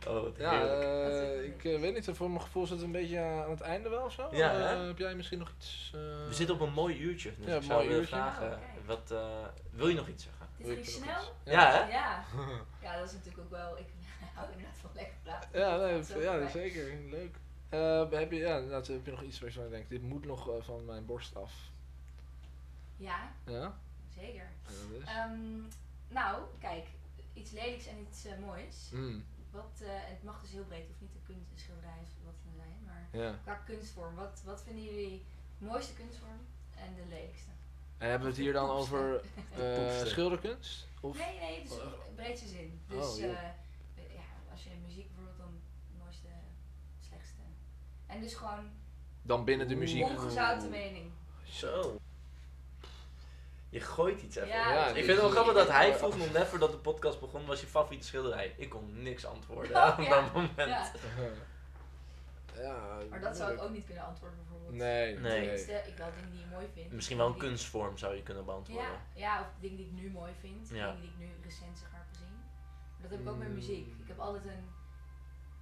S2: Oh, wat
S1: ja.
S3: Dat is
S1: eh, ik eh, weet niet, voor mijn gevoel zit het een beetje aan het einde wel of zo.
S2: Ja,
S1: Eh, heb jij misschien nog iets? eh,
S2: We zitten op een mooi uurtje, dus
S1: Ja,
S2: ik
S1: een
S2: zou
S1: mooi
S2: willen
S1: uurtje.
S2: vragen,
S3: Oh,
S2: wat, eh, wil je nog iets zeggen?
S3: Dit
S1: Wil
S3: ging
S1: ik er nog
S3: snel.
S1: iets?
S2: Ja, hè?
S3: Ja. ja, dat is natuurlijk ook wel, ik hou inderdaad van lekker praten.
S1: Ja, nee, ja zeker. Leuk. Eh, heb, je, ja, inderdaad, heb je nog iets waarvan je denkt, dit moet nog eh, van mijn borst af?
S3: Ja,
S1: Ja?
S3: zeker. Ehm, nou, kijk, iets lelijks en iets eh, moois.
S1: Mm,
S3: Wat, eh, en het mag dus heel breed, het hoeft niet een kunst, een schilderij of wat dan zijn, maar
S1: ja.
S3: qua kunstvorm, wat, wat vinden jullie de mooiste kunstvorm en de lelijkste?
S1: En hebben we het hier dan over eh, schilderkunst? Of?
S3: Nee, nee, dus
S1: Oh.
S3: in breedste zin. Dus
S1: Oh,
S3: ja, als je muziek bijvoorbeeld dan mooiste, slechtste. En dus gewoon
S1: dan binnen de muziek.
S3: Ongezouten mening.
S2: Zo. Je gooit iets even.
S3: Ja,
S1: Ja,
S2: ik vind het wel grappig dat hij vroeg nog net voordat de podcast begon, was je favoriete schilderij. Ik kon niks antwoorden
S3: Oh,
S2: op
S3: ja.
S2: dat moment.
S3: Ja,
S1: ja,
S3: maar dat zou ik ook niet kunnen antwoorden bijvoorbeeld.
S1: Nee,
S2: Nee.
S3: Tenminste, ik wel dingen die je mooi vind.
S2: Misschien wel een
S3: die-
S2: kunstvorm zou je kunnen beantwoorden.
S3: Ja, ja, of dingen die ik nu mooi vind.
S2: Ja.
S3: Dingen die ik nu recent zeg maar heb gezien. Maar dat heb ik ook met
S1: Mm.
S3: muziek. Ik heb altijd een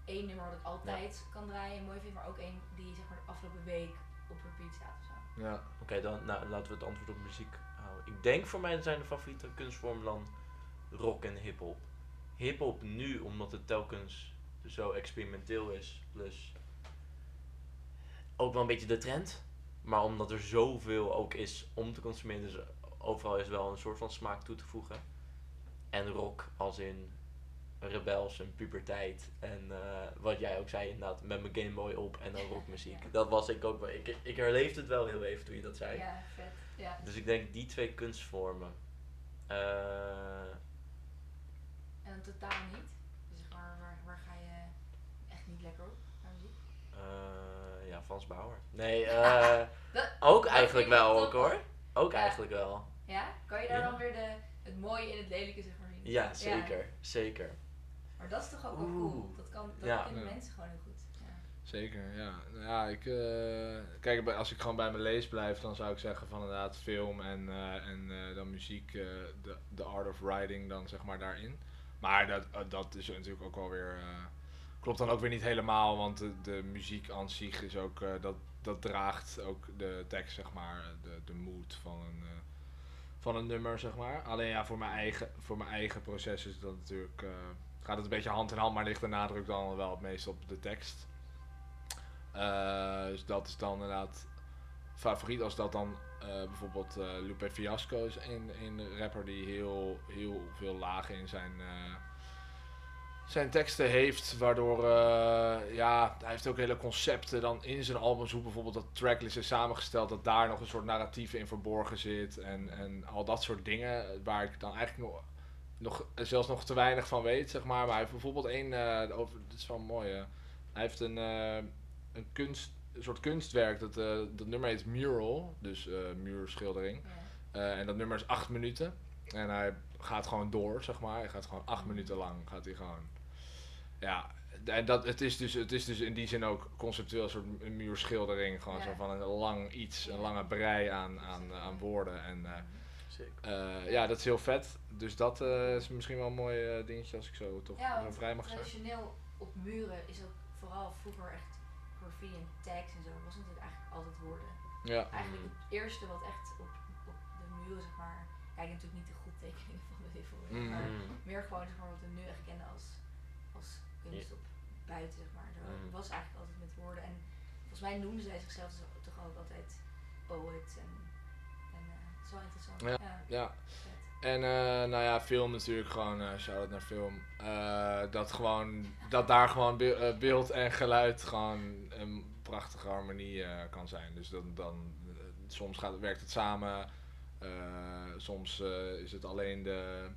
S3: één nummer dat ik altijd kan draaien en mooi vind, maar ook één die zeg maar de afgelopen week op repeat staat of zo.
S1: Ja.
S2: Oké, dan nou, laten we het antwoord op muziek houden. Ik denk voor mij zijn de favoriete kunstvormen dan rock en hip-hop. Hip-hop nu, omdat het telkens zo experimenteel is, plus ook wel een beetje de trend. Maar omdat er zoveel ook is om te consumeren, dus overal is wel een soort van smaak toe te voegen. En rock als in rebels en puberteit. En eh, wat jij ook zei inderdaad, met mijn Game Boy op en dan rockmuziek.
S3: Ja.
S2: Dat was ik ook wel. Ik, ik herleefde het wel heel even toen je dat zei.
S3: Ja, vet. Ja.
S2: Dus ik denk die twee kunstvormen. Eh,
S3: En dan totaal niet. Dus zeg maar, waar, waar ga je echt niet lekker op naar muziek?
S2: eh, ja, Frans Bauer. Nee, eh,
S3: Dat-
S2: ook
S3: dat
S2: eigenlijk wel ook hoor. Ook
S3: Ja.
S2: eigenlijk wel.
S3: Ja? Kan je daar
S2: Ja.
S3: dan weer de, het mooie in het lelijke zeg maar zien?
S2: Ja, zeker. Zeker.
S3: Maar dat is toch ook wel cool? Dat, kan, dat
S2: Ja.
S3: kennen
S1: Ja.
S3: mensen gewoon heel goed. Ja.
S1: Zeker, ja. Nou Ja, ik, eh, kijk, bij- als ik gewoon bij mijn lees blijf, dan zou ik zeggen van inderdaad film en, eh, en eh, dan muziek, eh, de the art of writing dan zeg maar daarin. Maar dat, dat is natuurlijk ook wel weer, eh, klopt dan ook weer niet helemaal, want de, de muziek aan zich is ook, eh, dat, dat draagt ook de tekst zeg maar, de, de mood van een, eh, van een nummer zeg maar. Alleen ja, voor mijn eigen, voor mijn eigen proces is dat natuurlijk, eh, gaat het een beetje hand in hand, maar ligt de nadruk dan wel het meest op de tekst. Eh, dus dat is dan inderdaad favoriet als dat dan eh, bijvoorbeeld eh, Lupe Fiasco is een, een rapper die heel, heel veel lagen in zijn, zijn teksten heeft, waardoor ja, hij heeft ook hele concepten dan in zijn albums, hoe bijvoorbeeld dat tracklist is samengesteld, dat daar nog een soort narratief in verborgen zit en, en al dat soort dingen waar ik dan eigenlijk nog, nog zelfs nog te weinig van weet, zeg maar. Maar hij heeft bijvoorbeeld één, eh, over, dit is wel mooi, hij heeft een, eh, een, kunst, een soort kunstwerk, dat, eh, dat nummer heet Mural, dus muurschildering.
S3: Ja.
S1: En dat nummer is acht minuten. En hij gaat gewoon door, zeg maar. Hij gaat gewoon acht minuten lang, gaat hij gewoon. Ja, en dat, het, is dus, het is dus in die zin ook conceptueel een soort muurschildering. Gewoon
S3: Ja.
S1: zo van een lang iets, een lange brei aan, aan, aan woorden. En eh, ja, dat is heel vet. Dus dat eh, is misschien wel een mooi eh, dingetje als ik zo toch
S3: Ja,
S1: zo
S3: want
S1: vrij mag zijn.
S3: traditioneel op muren is ook vooral vroeger echt graffiti en tags en zo. Was natuurlijk eigenlijk altijd woorden.
S1: Ja,
S3: Eigenlijk het eerste wat echt op, op de muren, zeg maar. Heb natuurlijk niet de goed tekeningen van de heel veel,
S1: Mm.
S3: maar meer gewoon zeg maar, wat we nu echt kennen als, als kunst op buiten, zeg maar. Zo,
S2: Mm.
S3: was eigenlijk altijd met woorden. En volgens mij noemden zij zichzelf dus toch ook altijd poet en, wel interessant.
S1: Ja.
S3: Ja,
S1: ja. En eh, nou ja, film natuurlijk gewoon, eh shout-out naar film. Eh, dat gewoon, dat daar gewoon be- beeld en geluid gewoon een prachtige harmonie kan zijn. Dus dan, dan soms gaat, werkt het samen, soms is het alleen, de,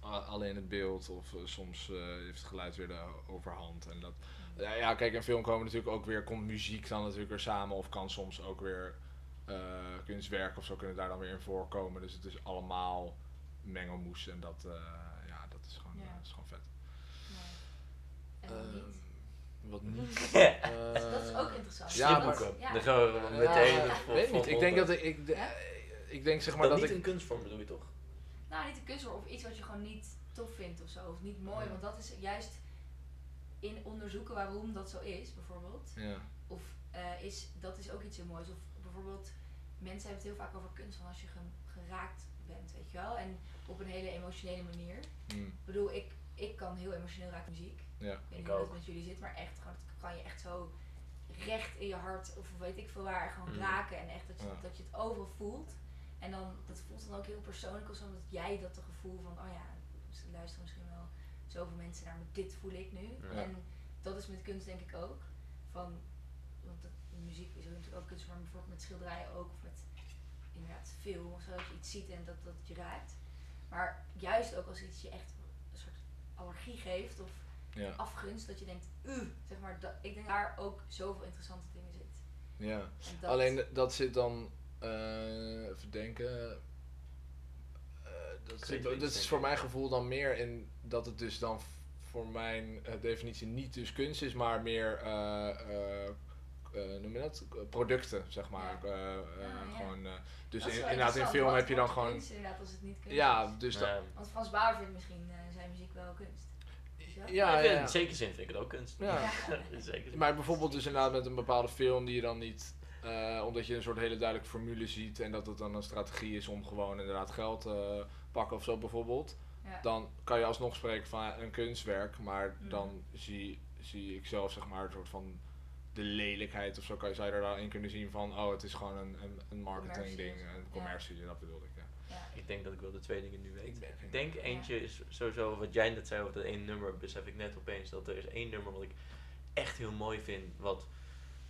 S1: alleen het beeld of soms heeft het geluid weer de overhand. En dat, ja, ja, kijk, in film komen natuurlijk ook weer, komt muziek dan natuurlijk weer samen of kan soms ook weer kunstwerken of zo kunnen daar dan weer in voorkomen. Dus het is allemaal mengelmoes en dat, eh, ja, dat is gewoon,
S3: Ja.
S1: eh, dat is gewoon vet.
S3: En niet.
S1: Ehm, wat niet?
S3: dat is ook interessant.
S1: ja, maar-
S3: ja.
S2: Dan gaan we meteen
S1: Ja,
S2: vol-
S1: weet niet. Ik denk dat ik, ik, de- ik denk zeg maar
S2: dat
S1: dat,
S2: niet
S1: ik,
S2: een kunstvorm bedoel je toch?
S3: Nou, niet een kunstvorm of iets wat je gewoon niet tof vindt of zo. Of niet mooi.
S1: Ja.
S3: Want dat is juist in onderzoeken waarom dat zo is, bijvoorbeeld.
S1: ja,
S3: Of eh, is, dat is ook iets heel moois. Of bijvoorbeeld, mensen hebben het heel vaak over kunst van als je ge- geraakt bent, weet je wel. En op een hele emotionele manier.
S1: mm,
S3: Ik bedoel, ik, ik kan heel emotioneel raken muziek.
S1: ja,
S3: Ik weet niet hoe dat met jullie zit, maar echt gewoon, dat kan je echt zo recht in je hart of weet ik veel waar gewoon
S2: Mm.
S3: raken. En echt dat je,
S1: Ja.
S3: dat je het overal voelt. En dan, dat voelt dan ook heel persoonlijk of zo, omdat jij dat gevoel van, oh ja, ze luisteren misschien wel zoveel mensen naar, maar dit voel ik nu.
S2: Ja.
S3: En dat is met kunst denk ik ook. Van, want muziek is ook natuurlijk ook kunst, maar bijvoorbeeld met schilderijen ook, of inderdaad film of zo, dat je iets ziet en dat dat je raakt. Maar juist ook als iets je echt een soort allergie geeft of
S1: ja,
S3: afgunst, dat je denkt, uh, zeg maar, dat, ik denk daar ook zoveel interessante dingen zit.
S1: Ja.
S3: Dat-
S1: Alleen dat zit dan, eh even denken. eh, dat, zit, dat is voor mijn gevoel dan meer in dat het dus dan voor mijn eh, definitie niet dus kunst is, maar meer, eh eh, eh, noem je dat? Producten, zeg maar.
S3: Ja.
S1: Eh, eh,
S3: ja.
S1: Gewoon, eh, dus in- inderdaad in film heb je dan gewoon.
S3: kunst inderdaad als het niet kunst
S1: Ja, dus dat.
S2: Ehm,
S3: Want Frans Bauer vindt misschien eh, zijn muziek wel kunst.
S1: Ja, ja.
S2: In zekere zin vind ik het ook kunst.
S1: Ja. Maar bijvoorbeeld dus inderdaad met een bepaalde film die je dan niet, eh, omdat je een soort hele duidelijke formule ziet en dat het dan een strategie is om gewoon inderdaad geld te pakken of zo bijvoorbeeld,
S3: Ja.
S1: dan kan je alsnog spreken van een kunstwerk, maar
S3: Mhm.
S1: dan zie, zie ik zelf zeg maar een soort van de lelijkheid of zo kan, zou je er dan in kunnen zien van, oh het is gewoon een, een, een marketing ding,
S3: Commercie.
S1: een commercie, dat bedoelde ik. Ja.
S3: Ja.
S2: Ik denk dat ik wel de twee dingen nu weet.
S1: Ik ben-
S2: Ik denk eentje is sowieso wat jij net zei over dat één nummer, besef ik net opeens dat er is één nummer wat ik echt heel mooi vind, wat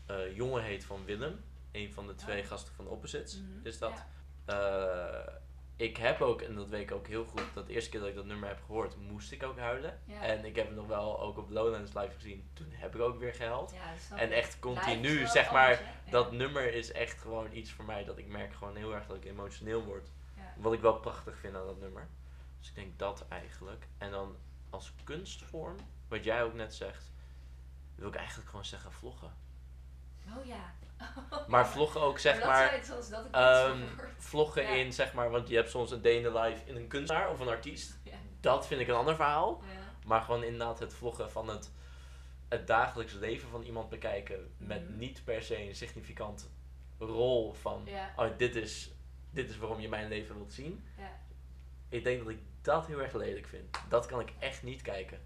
S2: eh, Jongen heet van Willem, een van de twee
S3: Oh.
S2: gasten van Opposites,
S3: Mhm.
S2: is dat.
S3: Ja.
S2: Ik heb ook, en dat weet ik ook heel goed, dat de eerste keer dat ik dat nummer heb gehoord, moest ik ook huilen.
S3: Ja.
S2: En ik heb het nog wel ook op Lowlands live gezien, toen heb ik ook weer gehuild.
S3: Ja,
S2: En echt continu, zeg maar,
S3: anders,
S2: dat nummer is echt gewoon iets voor mij dat ik merk gewoon heel erg dat ik emotioneel word. Wat ik wel prachtig vind aan dat nummer. Dus ik denk dat eigenlijk. En dan als kunstvorm, wat jij ook net zegt, wil ik eigenlijk gewoon zeggen vloggen.
S3: Oh ja.
S2: Maar vloggen ook zeg
S3: dat
S2: maar,
S3: dat ik
S2: ehm,
S3: kunst word.
S2: vloggen
S3: Ja.
S2: in zeg maar, want je hebt soms een day in the life in een kunstenaar of een artiest.
S3: Ja.
S2: Dat vind ik een ander verhaal.
S3: Ja.
S2: Maar gewoon inderdaad het vloggen van het, het dagelijks leven van iemand bekijken. Met
S3: Mhm.
S2: niet per se een significant rol van, oh dit is, dit is waarom je mijn leven wilt zien.
S3: Ja.
S2: Ik denk dat ik dat heel erg lelijk vind. Dat kan ik echt niet kijken.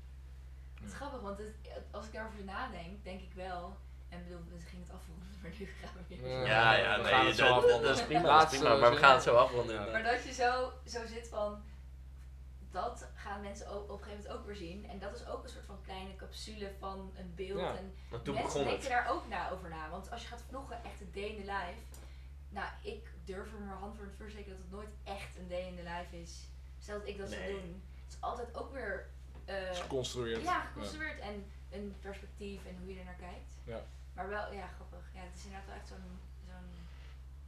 S3: Het is grappig, want het, als ik daarover nadenk, denk ik wel. En bedoel, we gingen het afronden, maar nu gaan we weer.
S1: Ja.
S2: Ja, ja,
S1: we
S2: nee,
S1: gaan het zo
S2: dat,
S1: afronden.
S2: dat is prima, dat is prima, maar we gaan het zo afronden.
S1: Ja.
S3: Maar dat je zo, zo zit van, dat gaan mensen ook, op een gegeven moment ook weer zien. En dat is ook een soort van kleine capsule van een beeld.
S1: Ja.
S3: En mensen denken daar ook na over na. Want als je gaat vloggen, echt een day in the life. Nou, ik durf er mijn hand voor het verzekeren dat het nooit echt een day in the life is. Stel dat ik dat zou
S2: Nee.
S3: doen. Het is altijd ook weer... eh,
S1: Geconstrueerd.
S3: ja, geconstrueerd en een perspectief en hoe je er naar kijkt.
S1: Ja.
S3: Maar wel, ja, grappig. Ja, het is inderdaad wel echt zo'n... zo'n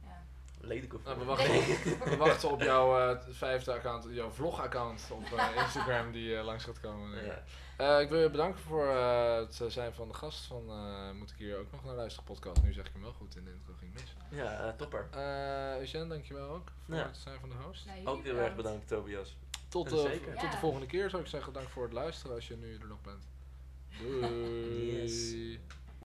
S3: ja.
S2: Lelijke
S1: Nou, we, wachten, we wachten op jouw eh, vijfde account, jouw vlog-account op eh, Instagram die eh, langs gaat komen.
S2: Ja.
S1: Eh, ik wil je bedanken voor eh, het zijn van de gast van eh, Moet ik hier ook nog naar luisteren podcast. Nu zeg ik hem wel goed in de intro, ging mis.
S2: Ja, topper.
S1: Eh Eugène, dankjewel ook voor
S2: Ja.
S1: het zijn van de host.
S3: Nou,
S2: Ook heel erg bedankt, Tobias.
S1: Tot, de, tot de volgende keer zou ik zeggen. Dank voor het luisteren als je nu er nog bent. Doei.
S2: Yes.